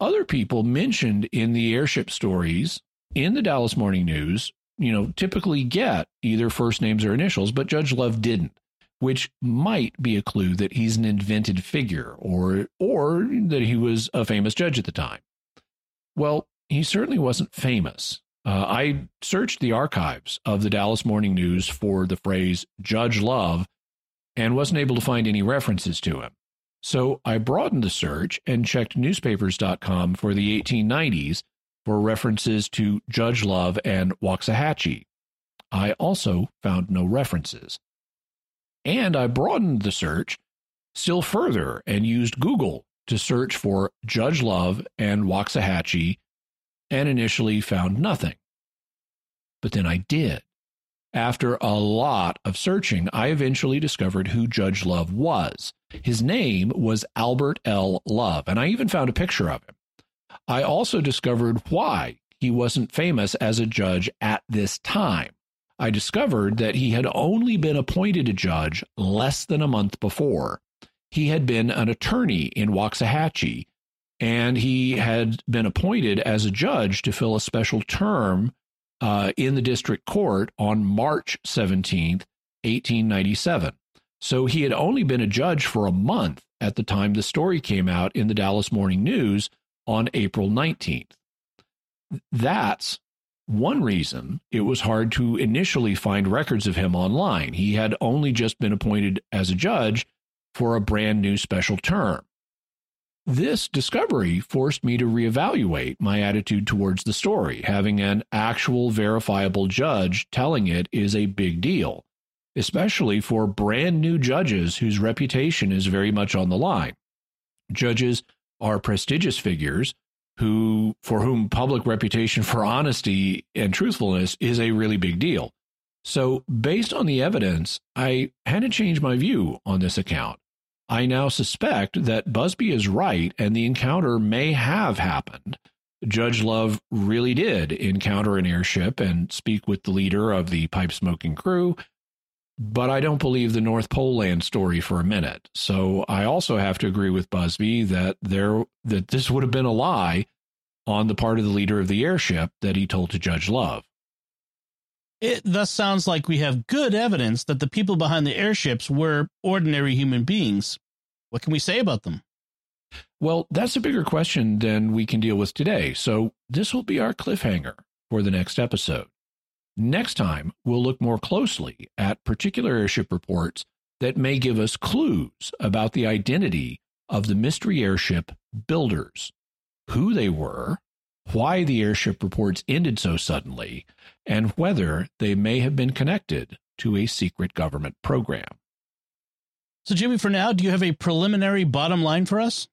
other people mentioned in the airship stories in the Dallas Morning News, you know, typically get either first names or initials, but Judge Love didn't, which might be a clue that he's an invented figure or or that he was a famous judge at the time. Well, he certainly wasn't famous. Uh, I searched the archives of the Dallas Morning News for the phrase Judge Love and wasn't able to find any references to him. So I broadened the search and checked newspapers.com for the 1890s for references to Judge Love and Waxahachie. I also found no references. And I broadened the search still further and used Google to search for Judge Love and Waxahachie and initially found nothing. But then I did. After a lot of searching, I eventually discovered who Judge Love was. His name was Albert L. Love, and I even found a picture of him. I also discovered why he wasn't famous as a judge at this time. I discovered that he had only been appointed a judge less than a month before. He had been an attorney in Waxahachie, and he had been appointed as a judge to fill a special term uh, in the district court on March 17th, 1897. So he had only been a judge for a month at the time the story came out in the Dallas Morning News on April 19th. That's one reason it was hard to initially find records of him online. He had only just been appointed as a judge for a brand new special term. This discovery forced me to reevaluate my attitude towards the story. Having an actual verifiable judge telling it is a big deal, especially for brand new judges whose reputation is very much on the line. Judges are prestigious figures who for whom public reputation for honesty and truthfulness is a really big deal. So, based on the evidence, I had to change my view on this account. I now suspect that Busby is right and the encounter may have happened. Judge Love really did encounter an airship and speak with the leader of the pipe smoking crew, but I don't believe the North Pole land story for a minute. So I also have to agree with Busby that there that this would have been a lie on the part of the leader of the airship that he told to Judge Love. It thus sounds like we have good evidence that the people behind the airships were ordinary human beings. What can we say about them? Well, that's a bigger question than we can deal with today. So, this will be our cliffhanger for the next episode. Next time, we'll look more closely at particular airship reports that may give us clues about the identity of the mystery airship builders, who they were, why the airship reports ended so suddenly, and whether they may have been connected to a secret government program. So, Jimmy, for now, do you have a preliminary bottom line for us?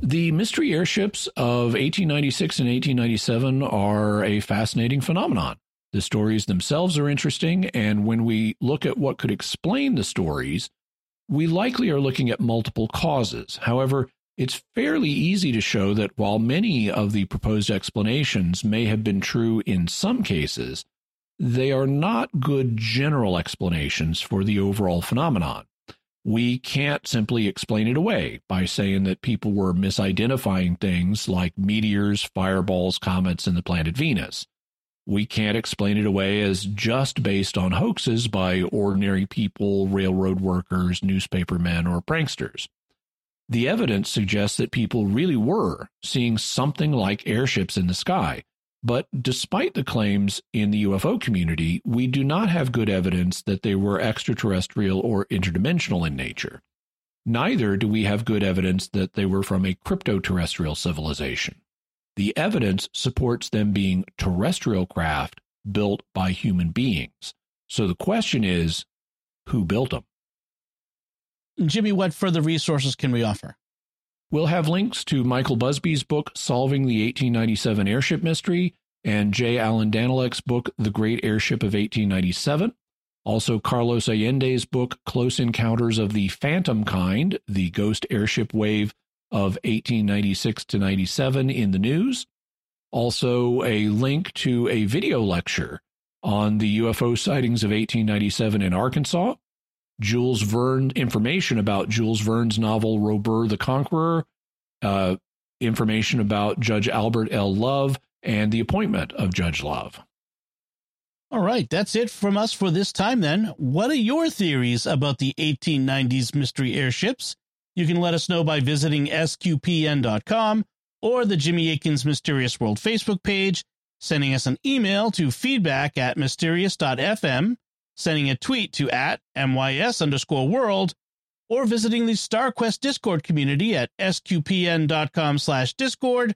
The mystery airships of 1896 and 1897 are a fascinating phenomenon. The stories themselves are interesting, and when we look at what could explain the stories, we likely are looking at multiple causes. However, it's fairly easy to show that while many of the proposed explanations may have been true in some cases, they are not good general explanations for the overall phenomenon. We can't simply explain it away by saying that people were misidentifying things like meteors, fireballs, comets, and the planet Venus. We can't explain it away as just based on hoaxes by ordinary people, railroad workers, newspapermen, or pranksters. The evidence suggests that people really were seeing something like airships in the sky. But despite the claims in the UFO community, we do not have good evidence that they were extraterrestrial or interdimensional in nature. Neither do we have good evidence that they were from a crypto-terrestrial civilization. The evidence supports them being terrestrial craft built by human beings. So the question is who built them? Jimmy, what further resources can we offer? We'll have links to Michael Busby's book, Solving the 1897 Airship Mystery, and J. Allan Danelek's book, The Great Airship of 1897. Also, Carlos Allende's book, Close Encounters of the Phantom Kind, The Ghost Airship Wave of 1896 to 97 in the news. Also, a link to a video lecture on the UFO sightings of 1897 in Arkansas. Jules Verne information about Jules Verne's novel Robur the Conqueror, uh, information about Judge Albert L. Love, and the appointment of Judge Love. All right, that's it from us for this time then. What are your theories about the 1890s mystery airships? You can let us know by visiting sqpn.com or the Jimmy Akin's Mysterious World Facebook page, sending us an email to feedback at mysterious.fm, sending a tweet to at MYS underscore world, or visiting the StarQuest Discord community at sqpn.com slash discord,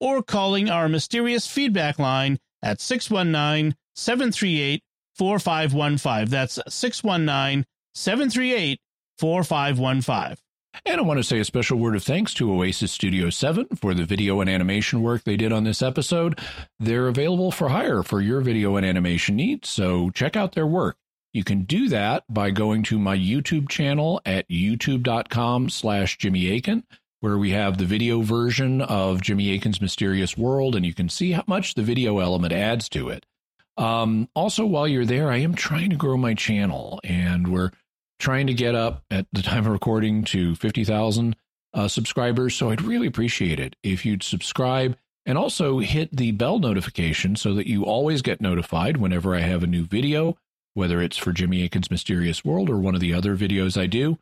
or calling our mysterious feedback line at 619 738 4515. That's 619 738 4515. And I want to say a special word of thanks to Oasis Studio 7 for the video and animation work they did on this episode. They're available for hire for your video and animation needs, so check out their work. You can do that by going to my YouTube channel at youtube.com slash Jimmy Akin, where we have the video version of Jimmy Akin's Mysterious World, and you can see how much the video element adds to it. Um, also, while you're there, I am trying to grow my channel, and we're trying to get up at the time of recording to 50,000 uh, subscribers. So I'd really appreciate it if you'd subscribe and also hit the bell notification so that you always get notified whenever I have a new video whether it's for Jimmy Akin's Mysterious World or one of the other videos I do.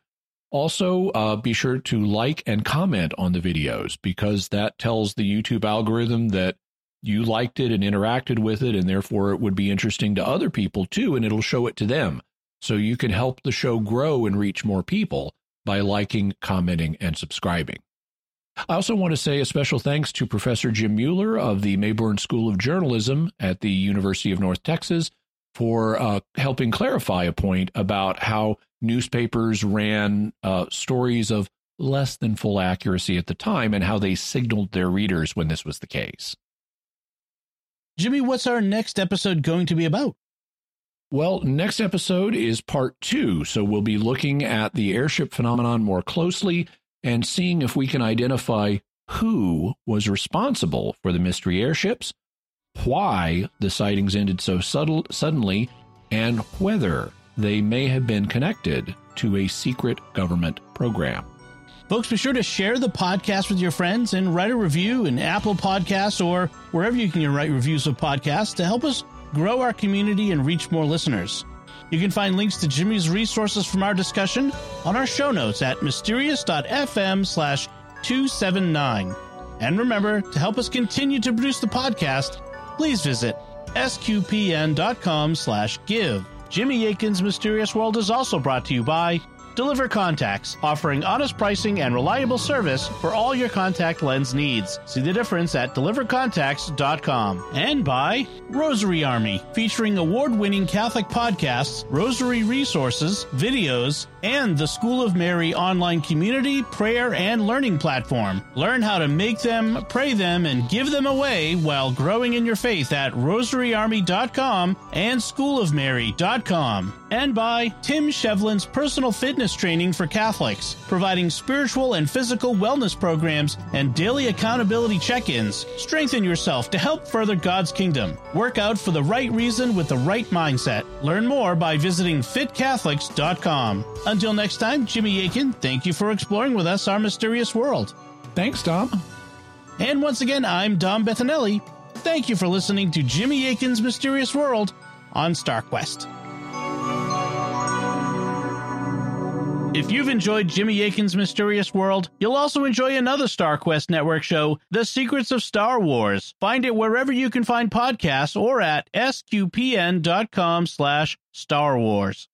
Also, uh, be sure to like and comment on the videos because that tells the YouTube algorithm that you liked it and interacted with it, and therefore it would be interesting to other people too, and it'll show it to them. So you can help the show grow and reach more people by liking, commenting, and subscribing. I also want to say a special thanks to Professor Jim Mueller of the Mayborn School of Journalism at the University of North Texas for uh, helping clarify a point about how newspapers ran uh, stories of less than full accuracy at the time and how they signaled their readers when this was the case. Jimmy, what's our next episode going to be about? Well, next episode is part two. So we'll be looking at the airship phenomenon more closely and seeing if we can identify who was responsible for the mystery airships, why the sightings ended so subtle, suddenly, and whether they may have been connected to a secret government program. Folks, be sure to share the podcast with your friends and write a review in Apple Podcasts or wherever you can write reviews of podcasts to help us grow our community and reach more listeners. You can find links to Jimmy's resources from our discussion on our show notes at mysterious.fm slash 279. And remember, to help us continue to produce the podcast, please visit sqpn.com slash give. Jimmy Akin's Mysterious World is also brought to you by Deliver Contacts, offering honest pricing and reliable service for all your contact lens needs. See the difference at delivercontacts.com. And by Rosary Army, featuring award winning Catholic podcasts, rosary resources, videos, and the School of Mary online community, prayer, and learning platform. Learn how to make them, pray them, and give them away while growing in your faith at rosaryarmy.com and schoolofmary.com. And by Tim Shevlin's personal fitness training for Catholics, providing spiritual and physical wellness programs and daily accountability check ins. Strengthen yourself to help further God's kingdom. Work out for the right reason with the right mindset. Learn more by visiting fitcatholics.com. Until next time, Jimmy Akin, thank you for exploring with us our mysterious world. Thanks, Dom. And once again, I'm Dom Bettinelli. Thank you for listening to Jimmy Akin's Mysterious World on StarQuest. If you've enjoyed Jimmy Akin's Mysterious World, you'll also enjoy another StarQuest network show, The Secrets of Star Wars. Find it wherever you can find podcasts or at sqpn.com slash Star Wars.